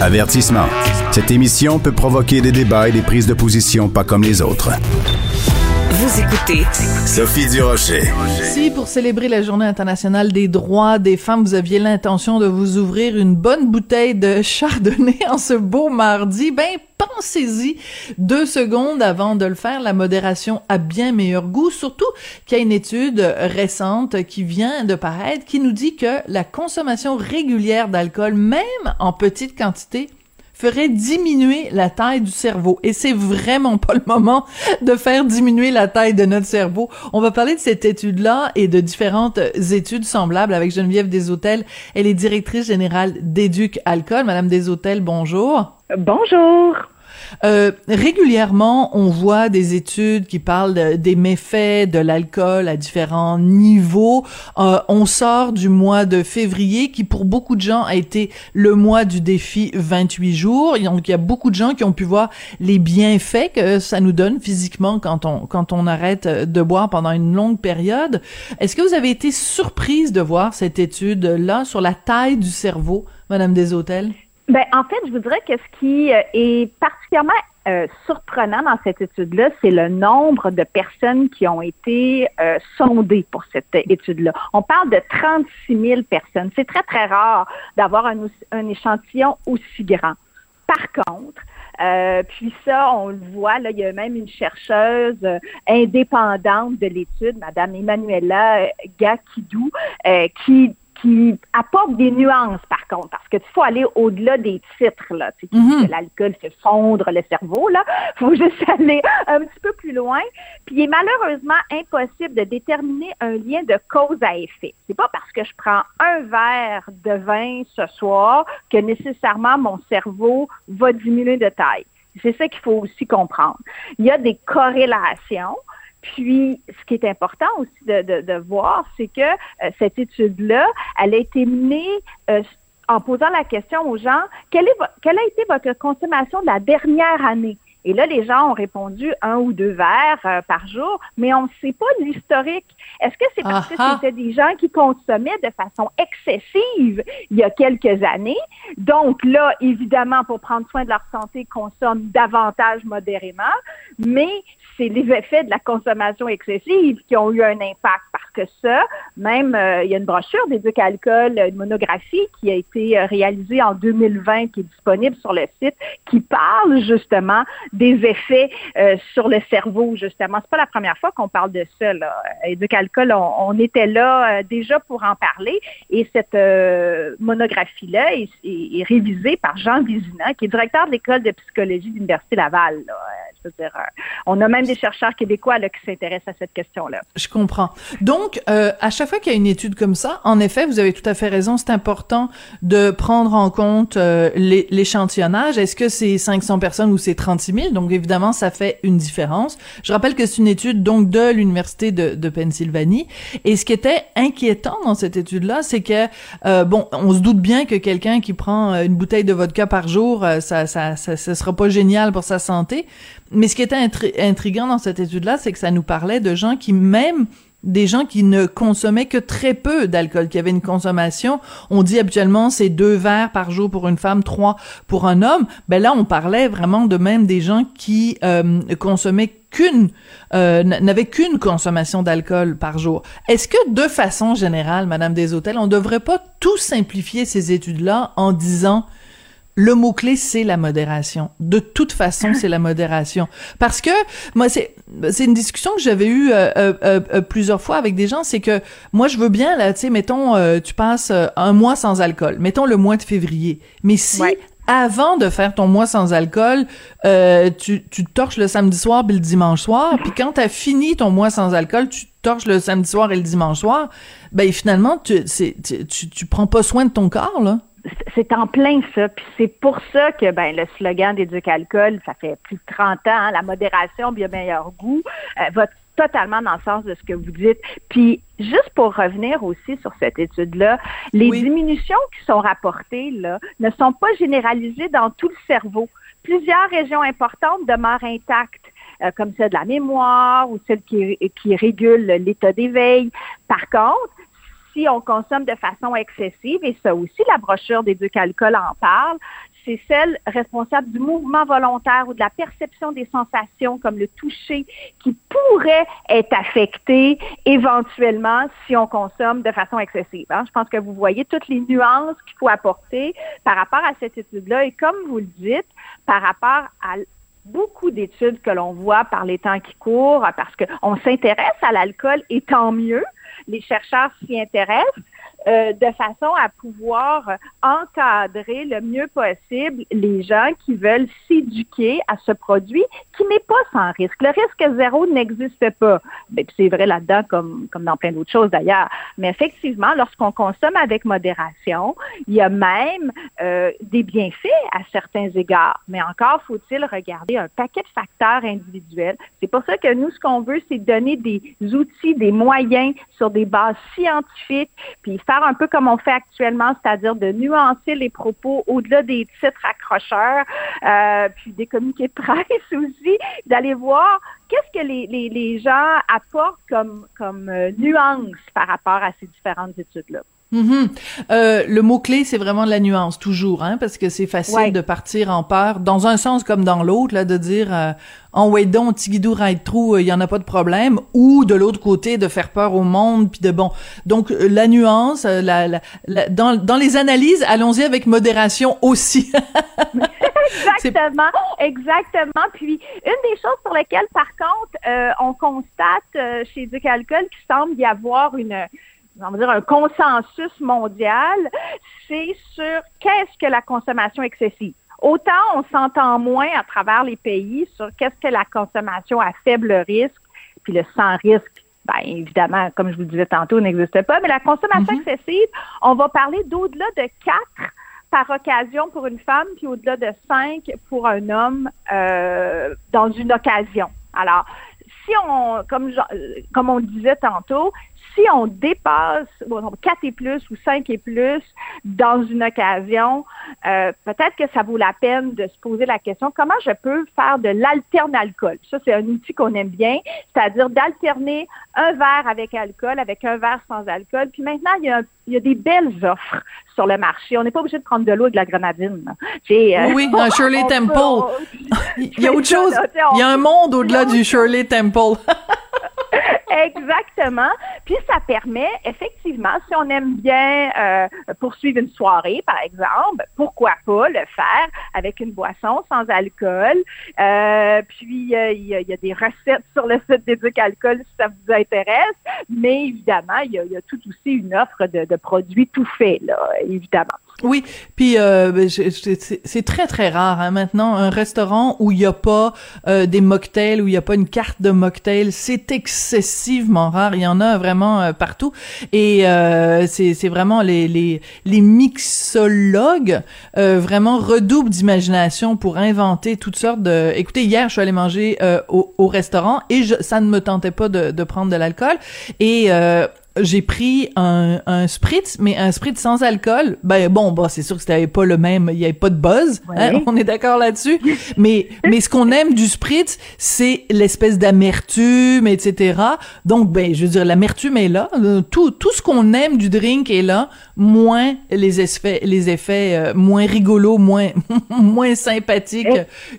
Avertissement. Cette émission peut provoquer des débats et des prises de position pas comme les autres. Vous écoutez Sophie Durocher. Si pour célébrer la Journée internationale des droits des femmes, vous aviez l'intention de vous ouvrir une bonne bouteille de [LAUGHS] chardonnay en ce beau mardi, ben pensez-y deux secondes avant de le faire. La modération a bien meilleur goût, surtout qu'il y a une étude récente qui vient de paraître qui nous dit que la consommation régulière d'alcool, même en petite quantité, ferait diminuer la taille du cerveau. Et c'est vraiment pas le moment de faire diminuer la taille de notre cerveau. On va parler de cette étude-là et de différentes études semblables avec Geneviève Deshôtels. Elle est directrice générale d'Éduc Alcool. Madame Deshôtels, bonjour. Bonjour. Euh, régulièrement, on voit des études qui parlent de- des méfaits de l'alcool à différents niveaux. Euh, on sort du mois de février qui, pour beaucoup de gens, a été le mois du défi 28 jours. Donc, il y a beaucoup de gens qui ont pu voir les bienfaits que ça nous donne physiquement quand on quand on arrête de boire pendant une longue période. Est-ce que vous avez été surprise de voir cette étude-là sur la taille du cerveau, Madame Deshôtels? Ben, en fait, je vous dirais que ce qui euh, est particulièrement euh, surprenant dans cette étude-là, c'est le nombre de personnes qui ont été euh, sondées pour cette étude-là. On parle de 36 000 personnes. C'est très, très rare d'avoir un, un échantillon aussi grand. Par contre, euh, puis ça, on le voit, là, il y a même une chercheuse euh, indépendante de l'étude, Madame Emmanuela euh, Gakidou, euh, qui qui apporte des nuances, par contre, parce qu'il faut aller au-delà des titres, là. Tu sais, que l'alcool fait fondre le cerveau, là. [LAUGHS] faut juste aller un petit peu plus loin. Puis il est malheureusement impossible de déterminer un lien de cause à effet. C'est pas parce que je prends un verre de vin ce soir que nécessairement mon cerveau va diminuer de taille. C'est ça qu'il faut aussi comprendre. Il y a des corrélations. Puis, ce qui est important aussi de, de- voir, c'est que euh, cette étude-là, elle a été menée euh, en posant la question aux gens, quelle, est quelle a été votre consommation de la dernière année? Et là, les gens ont répondu un ou deux verres euh, par jour, mais on ne sait pas l'historique. Est-ce que c'est parce que c'était des gens qui consommaient de façon excessive il y a quelques années? Donc là, évidemment, pour prendre soin de leur santé, consomment davantage modérément, mais c'est les effets de la consommation excessive qui ont eu un impact parce ça, même, euh, il y a une brochure d'Éduc Alcool, une monographie qui a été euh, réalisée en 2020, qui est disponible sur le site, qui parle justement des effets euh, sur le cerveau, justement. C'est pas la première fois qu'on parle de ça. Là. Éducalcool, on, on était là euh, déjà pour en parler et cette euh, monographie-là est, est, révisée par Jean Vizina, qui est directeur de l'école de psychologie de l'Université Laval. Là. Je dire, on a même des chercheurs québécois là, qui s'intéressent à cette question-là. Je comprends. Donc, à chaque fois qu'il y a une étude comme ça, en effet, vous avez tout à fait raison, c'est important de prendre en compte l'échantillonnage. Est-ce que c'est 500 personnes ou c'est 36 000? Donc, évidemment, ça fait une différence. Je rappelle que c'est une étude, donc, de l'Université de, Pennsylvanie. Et ce qui était inquiétant dans cette étude-là, c'est que, euh, bon, on se doute bien que quelqu'un qui prend euh, une bouteille de vodka par jour, euh, ça, ça, ça, ça sera pas génial pour sa santé. Mais ce qui était intriguant dans cette étude-là, c'est que ça nous parlait de gens qui, même des gens qui ne consommaient que très peu d'alcool, qui avaient une consommation, on dit habituellement c'est deux verres par jour pour une femme, trois pour un homme. Ben là, on parlait vraiment de même des gens qui euh, consommaient qu'une euh, n'avaient qu'une consommation d'alcool par jour. Est-ce que de façon générale, Madame des Hôtels, on devrait pas tout simplifier ces études-là en disant le mot-clé, c'est la modération. De toute façon, c'est la modération. Parce que, moi, c'est, c'est une discussion que j'avais eue euh, euh, euh, plusieurs fois avec des gens, c'est que moi, je veux bien, là, tu sais, mettons, tu passes un mois sans alcool. Mettons le mois de février. Mais si, avant de faire ton mois sans alcool, tu, tu torches le samedi soir puis le dimanche soir, puis quand t'as fini ton mois sans alcool, tu torches le samedi soir et le dimanche soir, ben finalement, tu, c'est, tu, tu prends pas soin de ton corps, là c'est en plein ça. Puis c'est pour ça que ben, le slogan d'Éduc-Alcool, ça fait plus de 30 ans, hein, la modération, bien meilleur goût, euh, va totalement dans le sens de ce que vous dites. Puis juste pour revenir aussi sur cette étude-là, les diminutions qui sont rapportées là ne sont pas généralisées dans tout le cerveau. Plusieurs régions importantes demeurent intactes. Euh, comme celle de la mémoire ou celle qui, qui régule l'état d'éveil. Par contre, si on consomme de façon excessive, et ça aussi, la brochure d'Éduc-Alcool en parle, c'est celle responsable du mouvement volontaire ou de la perception des sensations comme le toucher qui pourrait être affecté éventuellement si on consomme de façon excessive. Hein. Je pense que vous voyez toutes les nuances qu'il faut apporter par rapport à cette étude-là et comme vous le dites, par rapport à beaucoup d'études que l'on voit par les temps qui courent, parce qu'on s'intéresse à l'alcool et tant mieux, les chercheurs s'y intéressent euh, de façon à pouvoir encadrer le mieux possible les gens qui veulent s'éduquer à ce produit qui n'est pas sans risque. Le risque zéro n'existe pas. Ben, c'est vrai là-dedans comme, comme dans plein d'autres choses d'ailleurs. Mais effectivement, lorsqu'on consomme avec modération, il y a même euh, des bienfaits à certains égards. Mais encore faut-il regarder un paquet de facteurs individuels. C'est pour ça que nous, ce qu'on veut, c'est donner des outils, des moyens sur des bases scientifiques, puis faire un peu comme on fait actuellement, c'est-à-dire de nuancer les propos au-delà des titres accrocheurs, euh, puis des communiqués de [LAUGHS] presse aussi, d'aller voir qu'est-ce que les, les, gens apportent comme, comme euh, nuance par rapport à ces différentes études-là. Mm-hmm. euh, le mot clé, c'est vraiment la nuance toujours, hein, parce que c'est facile de partir en peur, dans un sens comme dans l'autre, là, de dire euh, en wait donc, Tigidou ride trou, il y en a pas de problème, ou de l'autre côté de faire peur au monde, puis de bon. Donc euh, la nuance, euh, la, la, dans, dans les analyses, allons-y avec modération aussi. [LAUGHS] exactement, exactement. Puis une des choses sur lesquelles, par contre, on constate chez Duc Alcool qu'il semble y avoir une on va dire un consensus mondial, c'est sur qu'est-ce que la consommation excessive. Autant on s'entend moins à travers les pays sur qu'est-ce que la consommation à faible risque, puis le sans risque, bien évidemment, comme je vous disais tantôt, n'existe pas, mais la consommation mm-hmm. excessive, on va parler d'au-delà de quatre par occasion pour une femme, puis au-delà de cinq pour un homme euh, dans une occasion. Alors, si on, comme, comme on disait tantôt, si on dépasse bon, 4 et plus ou 5 et plus dans une occasion, euh, peut-être que ça vaut la peine de se poser la question comment je peux faire de l'alterne-alcool. Ça, c'est un outil qu'on aime bien, c'est-à-dire d'alterner un verre avec alcool avec un verre sans alcool. Puis maintenant, il y a, il y a des belles offres sur le marché. On n'est pas obligé de prendre de l'eau et de la grenadine. Euh, oui, un [LAUGHS] Shirley Temple. il y a [LAUGHS] autre chose. Il y a un monde au-delà du Shirley Temple. [LAUGHS] Exactement. Puis ça permet, effectivement, si on aime bien euh, poursuivre une soirée, par exemple, pourquoi pas le faire avec une boisson sans alcool. Euh, puis euh, il y, a, des recettes sur le site d'Éduc Alcool si ça vous intéresse. Mais évidemment, il y a, tout aussi une offre de, produits tout faits, là, évidemment. Oui, puis euh, ben, c'est très très rare hein, maintenant un restaurant où il y a pas euh, des mocktails où il y a pas une carte de mocktail, c'est excessivement rare. Il y en a vraiment euh, partout et euh, c'est vraiment les les les mixologues vraiment redoublent d'imagination pour inventer toutes sortes de. Écoutez, hier je suis allée manger au, au, restaurant et je, ça ne me tentait pas de, de prendre de l'alcool et j'ai pris un, un spritz, mais un spritz sans alcool. Ben bon, bah c'est sûr que c'était pas le même, il y avait pas de buzz. Hein, [LAUGHS] on est d'accord là-dessus. mais mais ce qu'on aime du spritz, c'est l'espèce d'amertume, etc. Donc ben, je veux dire, l'amertume est là. Tout tout ce qu'on aime du drink est là, moins les effets les effets euh, moins rigolos, moins [LAUGHS] moins sympathiques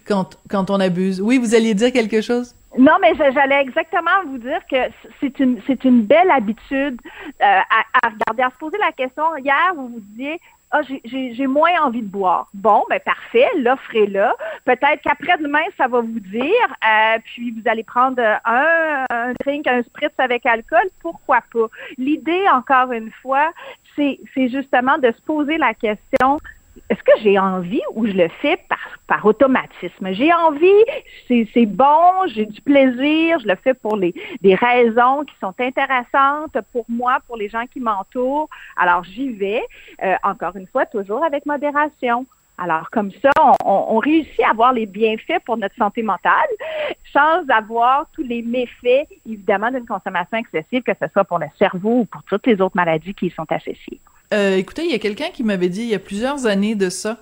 quand quand on abuse. Oui, vous alliez dire quelque chose? Non, mais j'allais exactement vous dire que c'est une c'est une belle habitude euh, à, regarder, à se poser la question. Hier, vous vous disiez ah, j'ai moins envie de boire. Bon, ben parfait, l'offre est là. Peut-être qu'après-demain, ça va vous dire, euh, puis vous allez prendre un, un drink, un spritz avec alcool, pourquoi pas? L'idée, encore une fois, c'est justement de se poser la question, est-ce que j'ai envie ou je le fais par, par automatisme? J'ai envie, c'est bon, j'ai du plaisir, je le fais pour les, des raisons qui sont intéressantes pour moi, pour les gens qui m'entourent. Alors, j'y vais, euh, encore une fois, toujours avec modération. Alors, comme ça, on, on, réussit à avoir les bienfaits pour notre santé mentale sans avoir tous les méfaits, évidemment, d'une consommation excessive, que ce soit pour le cerveau ou pour toutes les autres maladies qui y sont associées. Euh, écoutez, il y a quelqu'un qui m'avait dit il y a plusieurs années de ça,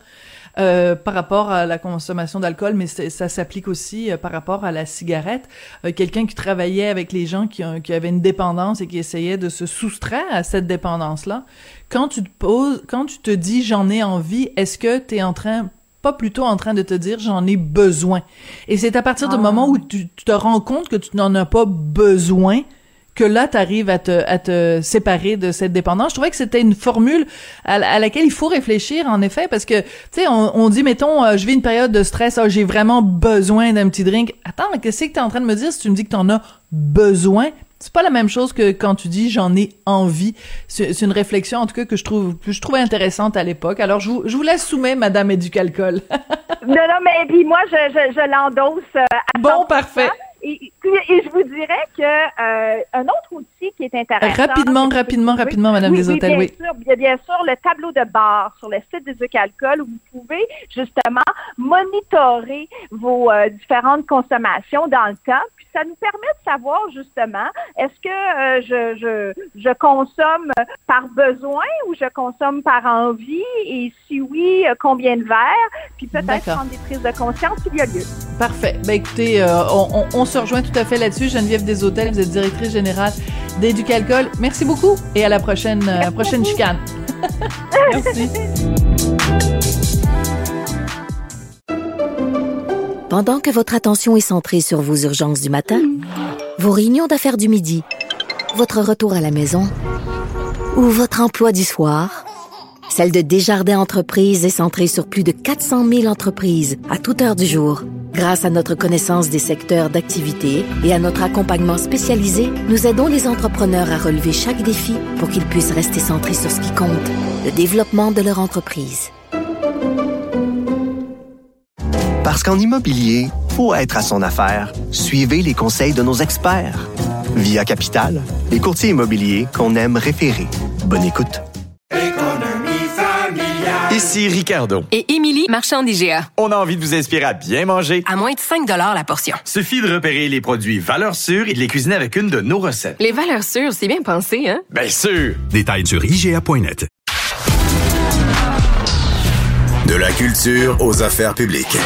euh, par rapport à la consommation d'alcool, mais ça s'applique aussi euh, par rapport à la cigarette. Euh, quelqu'un qui travaillait avec les gens qui, qui avaient une dépendance et qui essayait de se soustraire à cette dépendance-là. Quand tu te poses, quand tu te dis j'en ai envie, est-ce que tu es en train pas plutôt en train de te dire j'en ai besoin? Et c'est à partir du ah. moment où tu, te rends compte que tu n'en as pas besoin que là, tu arrives à te, à te séparer de cette dépendance. Je trouvais que c'était une formule à, laquelle il faut réfléchir, en effet, parce que, tu sais, on, on, dit, mettons, euh, je vis une période de stress, oh, j'ai vraiment besoin d'un petit drink. Attends, mais qu'est-ce que tu es en train de me dire si tu me dis que tu en as besoin? C'est pas la même chose que quand tu dis j'en ai envie. C'est une réflexion en tout cas que je trouve que je trouvais intéressante à l'époque. Alors je vous, je vous laisse soumettre Madame Éducalcool. [LAUGHS] non non mais puis moi je je, je l'endosse. Euh, bon parfait. Et, et, je vous dirais que euh, un autre outil qui est intéressant. Rapidement, rapidement, rapidement, Madame oui, Hôtels, oui. Bien sûr, bien sûr, le tableau de bord sur le site des Alcool où vous pouvez justement monitorer vos euh, différentes consommations dans le temps. Puis ça nous permet de savoir justement est-ce que euh, je, je, je consomme par besoin ou je consomme par envie? Et si oui, combien de verres, puis peut-être prendre des prises de conscience s'il y a lieu. Parfait. Ben écoutez, on, on, on se rejoint tout à fait là-dessus. Geneviève Hôtels, vous êtes directrice générale d'Éducalcool. Merci beaucoup et à la prochaine, euh, prochaine chicane. [LAUGHS] Merci. Pendant que votre attention est centrée sur vos urgences du matin, vos réunions d'affaires du midi, votre retour à la maison ou votre emploi du soir, celle de Desjardins Entreprises est centrée sur plus de 400 000 entreprises à toute heure du jour. Grâce à notre connaissance des secteurs d'activité et à notre accompagnement spécialisé, nous aidons les entrepreneurs à relever chaque défi pour qu'ils puissent rester centrés sur ce qui compte, le développement de leur entreprise. Parce qu'en immobilier, pour être à son affaire, suivez les conseils de nos experts. Via Capital, les courtiers immobiliers qu'on aime référer. Bonne écoute. Ici Ricardo. Et Émilie, marchand d'IGA. On a envie de vous inspirer à bien manger. À moins de 5 la portion. Suffit de repérer les produits valeurs sûres et de les cuisiner avec une de nos recettes. Les valeurs sûres, c'est bien pensé, hein? Bien sûr! Détails sur IGA.net. De la culture aux affaires publiques.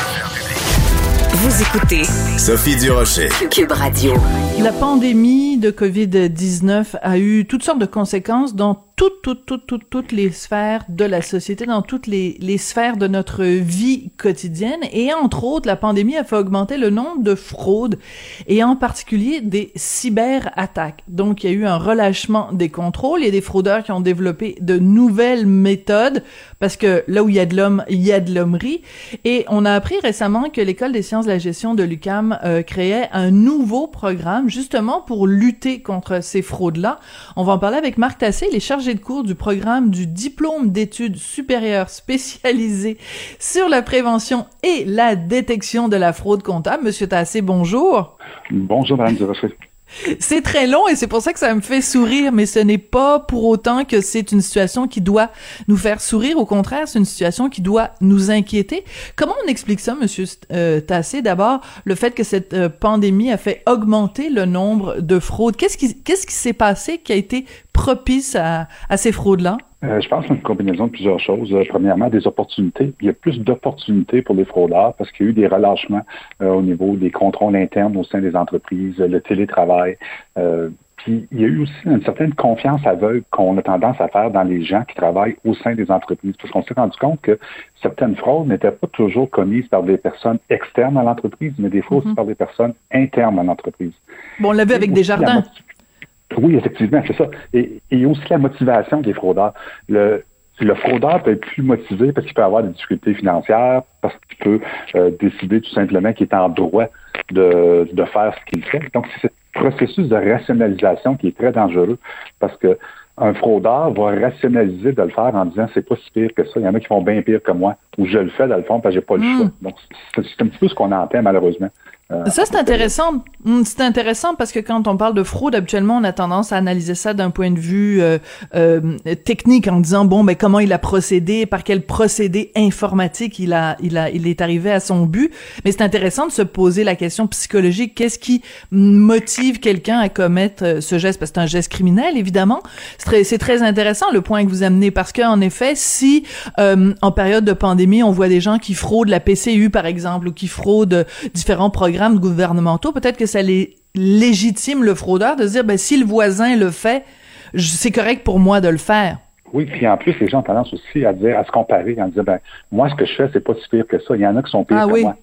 Vous écoutez Sophie Durocher, Cube Radio. La pandémie de COVID-19 a eu toutes sortes de conséquences dans toutes, toutes, toutes, toutes, toutes les sphères de la société, dans toutes les, les sphères de notre vie quotidienne. Et entre autres, la pandémie a fait augmenter le nombre de fraudes et en particulier des cyberattaques. Donc, il y a eu un relâchement des contrôles. Il y a des fraudeurs qui ont développé de nouvelles méthodes parce que là où il y a de l'homme, il y a de l'hommerie. Et on a appris récemment que l'École des sciences de la gestion de l'UCAM euh, créait un nouveau programme justement pour lutter contre ces fraudes-là. On va en parler avec Marc Tassé, les de cours du programme du diplôme d'études supérieures spécialisé sur la prévention et la détection de la fraude comptable. Monsieur Tassé, bonjour. Bonjour, Madame. C'est très long et c'est pour ça que ça me fait sourire, mais ce n'est pas pour autant que c'est une situation qui doit nous faire sourire. Au contraire, c'est une situation qui doit nous inquiéter. Comment on explique ça, Monsieur euh, Tassé? D'abord, le fait que cette euh, pandémie a fait augmenter le nombre de fraudes. Qu'est-ce qui qu'est-ce qui s'est passé qui a été propice à, à ces fraudes-là? Euh, je pense que c'est une combinaison de plusieurs choses. Euh, premièrement, des opportunités. Il y a plus d'opportunités pour les fraudeurs parce qu'il y a eu des relâchements euh, au niveau des contrôles internes au sein des entreprises, le télétravail. puis il y a eu aussi une certaine confiance aveugle qu'on a tendance à faire dans les gens qui travaillent au sein des entreprises. Parce qu'on s'est rendu compte que certaines fraudes n'étaient pas toujours commises par des personnes externes à l'entreprise, mais des fois aussi mm-hmm. par des personnes internes à l'entreprise. Bon, on l'a vu avec des jardins. Oui, effectivement, c'est ça. Et, et aussi la motivation des fraudeurs. Le, le fraudeur peut être plus motivé parce qu'il peut avoir des difficultés financières, parce qu'il peut euh, décider tout simplement qu'il est en droit de, de faire ce qu'il fait. Donc, c'est ce processus de rationalisation qui est très dangereux parce que un fraudeur va rationaliser de le faire en disant c'est pas si pire que ça. Il y en a qui font bien pire que moi, ou je le fais dans le fond parce que j'ai pas le hmm. choix. Donc, c'est un petit peu ce qu'on entend malheureusement. Euh, ça, c'est intéressant. Hmm, c'est intéressant parce que quand on parle de fraude, habituellement, on a tendance à analyser ça d'un point de vue euh, euh, technique en disant bon, mais comment il a procédé, par quel procédé informatique il a, il a, il est arrivé à son but. Mais c'est intéressant de se poser la question psychologique. Qu'est-ce qui motive quelqu'un à commettre ce geste? Parce que c'est un geste criminel, évidemment. C'est très, c'est très intéressant le point que vous amenez parce qu'en effet, si en période de pandémie, on voit des gens qui fraudent la PCU, par exemple, ou qui fraudent différents programmes gouvernementaux, peut-être que ça les légitime le fraudeur de dire, ben, si le voisin le fait, c'est correct pour moi de le faire. Oui, puis en plus, les gens ont tendance aussi à dire, à se comparer, en disant, ben, moi, ce que je fais, c'est pas si pire que ça. Il y en a qui sont pires ah que moi.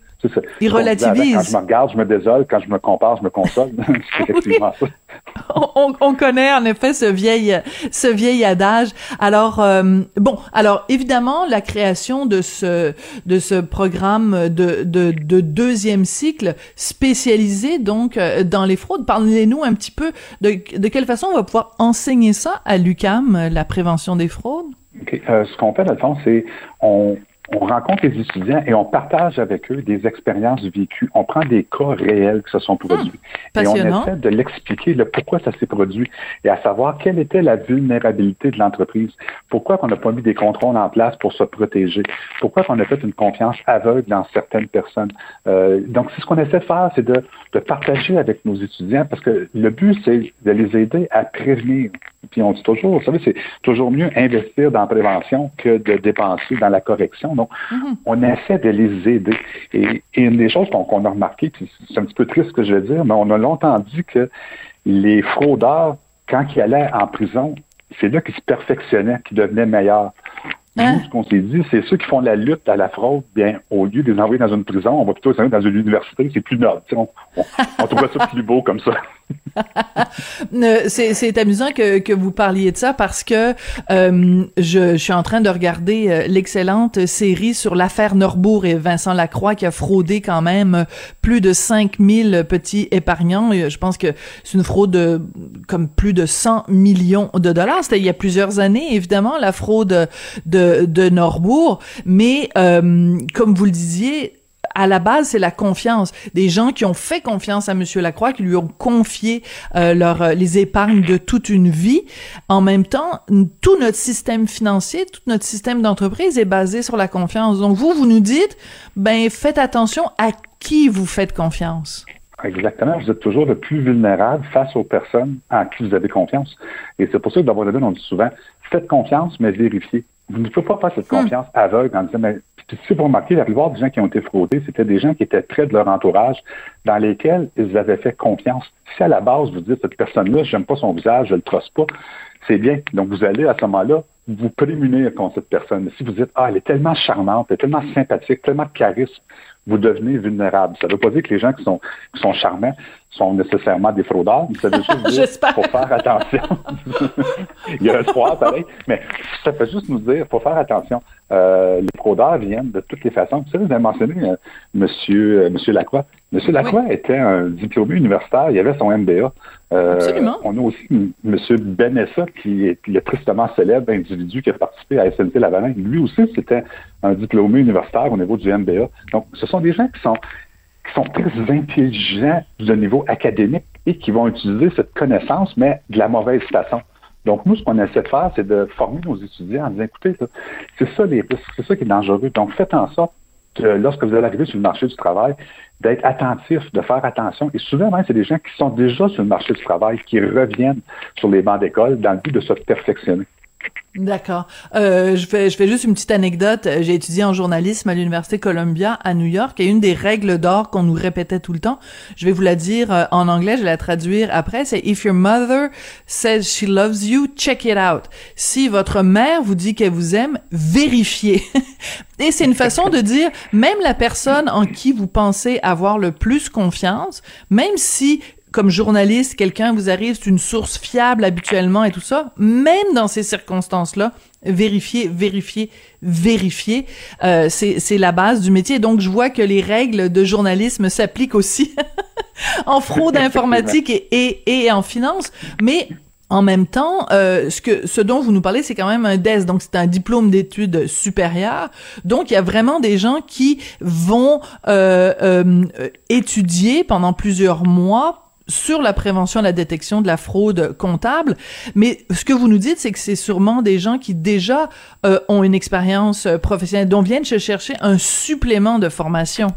Il relativise. Quand je me regarde, je me désole. Quand je me compare, je me console. [LAUGHS] c'est effectivement ça. On, on, connaît en effet ce vieil, ce vieil adage. Alors euh, bon, alors évidemment la création de ce de ce programme de de, de deuxième cycle spécialisé donc euh, dans les fraudes. Parlez-nous un petit peu de de quelle façon on va pouvoir enseigner ça à l'UCAM, la prévention des fraudes? Okay. Euh, ce qu'on fait dans le fond, c'est on on rencontre les étudiants et on partage avec eux des expériences vécues. On prend des cas réels qui se sont produits. et on essaie de l'expliquer, le pourquoi ça s'est produit et à savoir quelle était la vulnérabilité de l'entreprise. Pourquoi on n'a pas mis des contrôles en place pour se protéger? Pourquoi on a fait une confiance aveugle dans certaines personnes? Euh, donc, c'est ce qu'on essaie de faire, c'est de, de partager avec nos étudiants parce que le but, c'est de les aider à prévenir. Puis on dit toujours, vous savez, c'est toujours mieux investir dans la prévention que de dépenser dans la correction. Donc, mm-hmm. on essaie de les aider. Et, une des choses qu'on a remarqué, puis c'est un petit peu triste ce que je vais dire, mais on a longtemps dit que les fraudeurs, quand ils allaient en prison, c'est là qu'ils se perfectionnaient, qu'ils devenaient meilleurs. Hein? Nous, ce qu'on s'est dit, c'est ceux qui font la lutte à la fraude, bien, au lieu de les envoyer dans une prison, on va plutôt les envoyer dans une université, c'est plus noble. On, on, on trouve ça plus beau comme ça. [LAUGHS] c'est amusant que, que vous parliez de ça parce que euh, je, je, suis en train de regarder euh, l'excellente série sur l'affaire Norbourg et Vincent Lacroix qui a fraudé quand même plus de 5000 petits épargnants. Je pense que c'est une fraude de, comme plus de 100 millions de dollars. C'était il y a plusieurs années, évidemment, la fraude de, de Norbourg. Mais euh, comme vous le disiez, à la base, c'est la confiance. Des gens qui ont fait confiance à Monsieur Lacroix, qui lui ont confié euh, leur, euh, les épargnes de toute une vie. En même temps, tout notre système financier, tout notre système d'entreprise est basé sur la confiance. Donc vous, vous nous dites, ben faites attention à qui vous faites confiance. Exactement. Vous êtes toujours le plus vulnérable face aux personnes en qui vous avez confiance. Et c'est pour ça que dans vos on dit souvent, faites confiance, mais vérifiez. Vous ne pouvez pas faire cette hmm. confiance aveugle en disant, mais Puis si vous remarquez, la plupart des gens qui ont été fraudés, c'était des gens qui étaient près de leur entourage, dans lesquels ils avaient fait confiance. Si à la base, vous dites, cette personne-là, j'aime pas son visage, je le trosse pas, c'est bien. Donc, vous allez à ce moment-là vous prémunir contre cette personne. Si vous dites, ah, elle est tellement charmante, elle est tellement sympathique, tellement de charisme, vous devenez vulnérable. Ça ne veut pas dire que les gens qui sont, qui sont charmants sont nécessairement des fraudeurs, ça veut juste [LAUGHS] dire faut faire attention. [LAUGHS] Il y a un espoir, pareil, mais ça fait juste nous dire, faut faire attention. Euh, les fraudeurs viennent de toutes les façons. Vous savez, vous avez mentionné euh, monsieur, euh, monsieur Lacroix. Monsieur Lacroix était un diplômé universitaire, il avait son MBA. Euh, Absolument. On a aussi M. Benessa, qui est le tristement célèbre individu qui a participé à SNT Lavalin. Lui aussi, c'était un diplômé universitaire au niveau du MBA. Donc, ce sont des gens qui sont qui sont très intelligents du niveau académique et qui vont utiliser cette connaissance, mais de la mauvaise façon. Donc, nous, ce qu'on essaie de faire, c'est de former nos étudiants en disant, écoutez, c'est ça, les, c'est ça qui est dangereux. Donc, faites en sorte que lorsque vous allez arriver sur le marché du travail, d'être attentif, de faire attention. Et souvent, c'est des gens qui sont déjà sur le marché du travail, qui reviennent sur les bancs d'école dans le but de se perfectionner. D'accord. Euh, je fais je fais juste une petite anecdote. J'ai étudié en journalisme à l'université Columbia à New York et une des règles d'or qu'on nous répétait tout le temps, je vais vous la dire euh, en anglais, je vais la traduire après, c'est if your mother says she loves you, check it out. Si votre mère vous dit qu'elle vous aime, vérifiez. [LAUGHS] et c'est une façon de dire même la personne en qui vous pensez avoir le plus confiance, même si comme journaliste, quelqu'un vous arrive, c'est une source fiable habituellement et tout ça, même dans ces circonstances-là, vérifier, vérifier, vérifier, euh, c'est la base du métier. Donc, je vois que les règles de journalisme s'appliquent aussi [LAUGHS] en fraude [LAUGHS] informatique et, et, et en finance, mais en même temps, euh, ce que ce dont vous nous parlez, c'est quand même un DES, donc c'est un diplôme d'études supérieures. Donc il y a vraiment des gens qui vont euh, euh, étudier pendant plusieurs mois sur la prévention la détection de la fraude comptable. Mais ce que vous nous dites, c'est que c'est sûrement des gens qui déjà euh, ont une expérience euh, professionnelle, dont viennent se chercher un supplément de formation.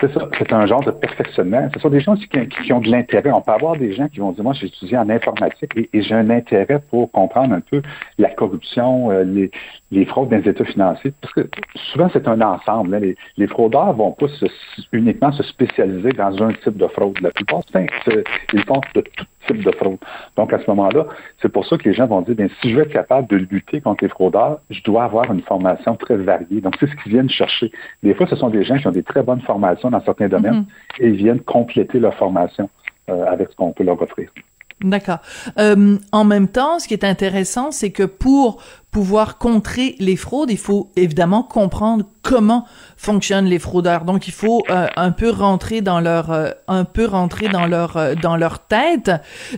C'est ça, c'est un genre de perfectionnement. Ce sont des gens qui, qui, ont de l'intérêt. On peut avoir des gens qui vont dire, moi, j'ai étudié en informatique et, j'ai un intérêt pour comprendre un peu la corruption, euh, les, fraudes dans les états financiers. Parce que souvent, c'est un ensemble. Hein. Les, les, fraudeurs vont pas uniquement se spécialiser dans un type de fraude. La plupart ils font de tout type de fraude. Donc, à ce moment-là, c'est pour ça que les gens vont dire, bien, si je veux être capable de lutter contre les fraudeurs, je dois avoir une formation très variée. Donc, c'est ce qu'ils viennent chercher. Des fois, ce sont des gens qui ont des très bonnes formations dans certains domaines mm-hmm. et ils viennent compléter leur formation euh, avec ce qu'on peut leur offrir. D'accord. Euh, en même temps, ce qui est intéressant, c'est que pour pouvoir contrer les fraudes, il faut évidemment comprendre comment fonctionnent les fraudeurs. Donc il faut euh, un peu rentrer dans leur euh, un peu rentrer dans leur euh, dans leur tête.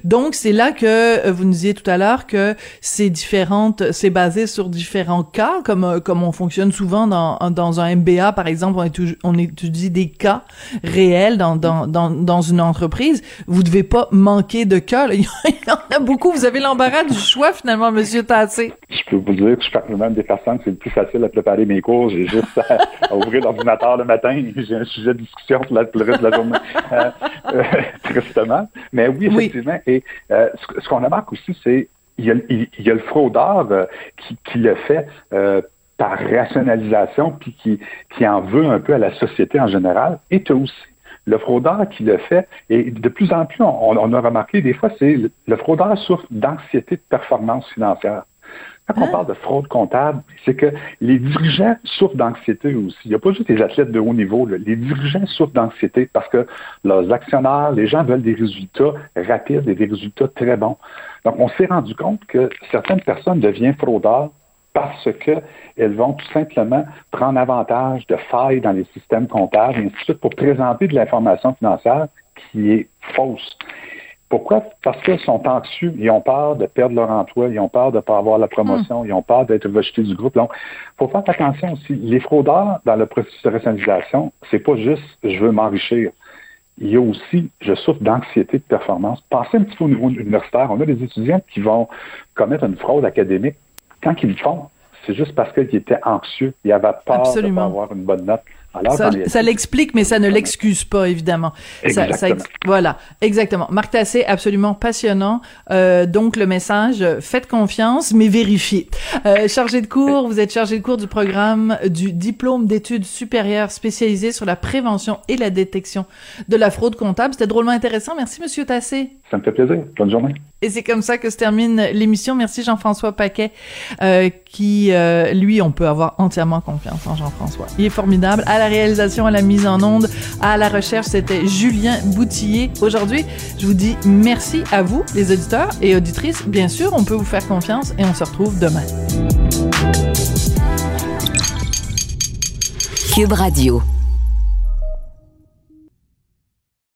Donc c'est là que vous nous disiez tout à l'heure que c'est différentes c'est basé sur différents cas comme comme on fonctionne souvent dans dans un MBA par exemple on étudie, on étudie des cas réels dans dans dans dans une entreprise. Vous devez pas manquer de cas. [LAUGHS] Il y en a beaucoup. Vous avez l'embarras du choix finalement, Monsieur Tassé. Vous dire que je suis même des personnes c'est le plus facile à préparer mes cours. J'ai juste à, ouvrir l'ordinateur le matin et j'ai un sujet de discussion pour, le reste de la journée. [LAUGHS] Euh, euh, tristement. Mais oui, effectivement. Et euh, ce, qu'on remarque aussi, c'est il y, a, il, y a le fraudeur qui, qui, le fait par rationalisation puis qui, qui en veut un peu à la société en général. Et tu aussi le fraudeur qui le fait, et de plus en plus, on, on a remarqué des fois, c'est le, le fraudeur souffre d'anxiété de performance financière. Quand on hein? parle de fraude comptable, c'est que les dirigeants souffrent d'anxiété aussi. Il n'y a pas juste les athlètes de haut niveau. Les dirigeants souffrent d'anxiété parce que leurs actionnaires, les gens veulent des résultats rapides et des résultats très bons. Donc, on s'est rendu compte que certaines personnes deviennent fraudeurs parce qu'elles vont tout simplement prendre avantage de failles dans les systèmes comptables et ainsi de suite pour présenter de l'information financière qui est fausse. Pourquoi? Parce qu'ils sont anxieux, ils ont peur de perdre leur emploi, ils ont peur de ne pas avoir la promotion, ils ont peur d'être rejetés du groupe. Donc, il faut faire attention aussi. Les fraudeurs, dans le processus de rationalisation, c'est pas juste je veux m'enrichir. Il y a aussi, je souffre d'anxiété de performance. Pensez un petit peu au niveau universitaire. On a des étudiants qui vont commettre une fraude académique. Quand ils le font, c'est juste parce qu'ils étaient anxieux, ils avaient peur de ne pas avoir une bonne note. Alors, ça, l'explique, mais ça ne l'excuse pas, évidemment. Ça- ça Exactement. ex- voilà, exactement. Marc Tassé, absolument passionnant. Euh, donc, le message, faites confiance, mais vérifiez. Euh, chargé de cours, vous êtes chargé de cours du programme du diplôme d'études supérieures spécialisé sur la prévention et la détection de la fraude comptable. C'était drôlement intéressant. Merci, Monsieur Tassé. Ça me fait plaisir. Bonne journée. Et c'est comme ça que se termine l'émission. Merci Jean-François Paquet, euh, qui, lui, on peut avoir entièrement confiance en Jean-François. Il est formidable. À réalisation, à la mise en onde, à la recherche, c'était Julien Boutillier. Aujourd'hui, je vous dis merci à vous, les auditeurs et auditrices. Bien sûr, on peut vous faire confiance et on se retrouve demain. Cube Radio.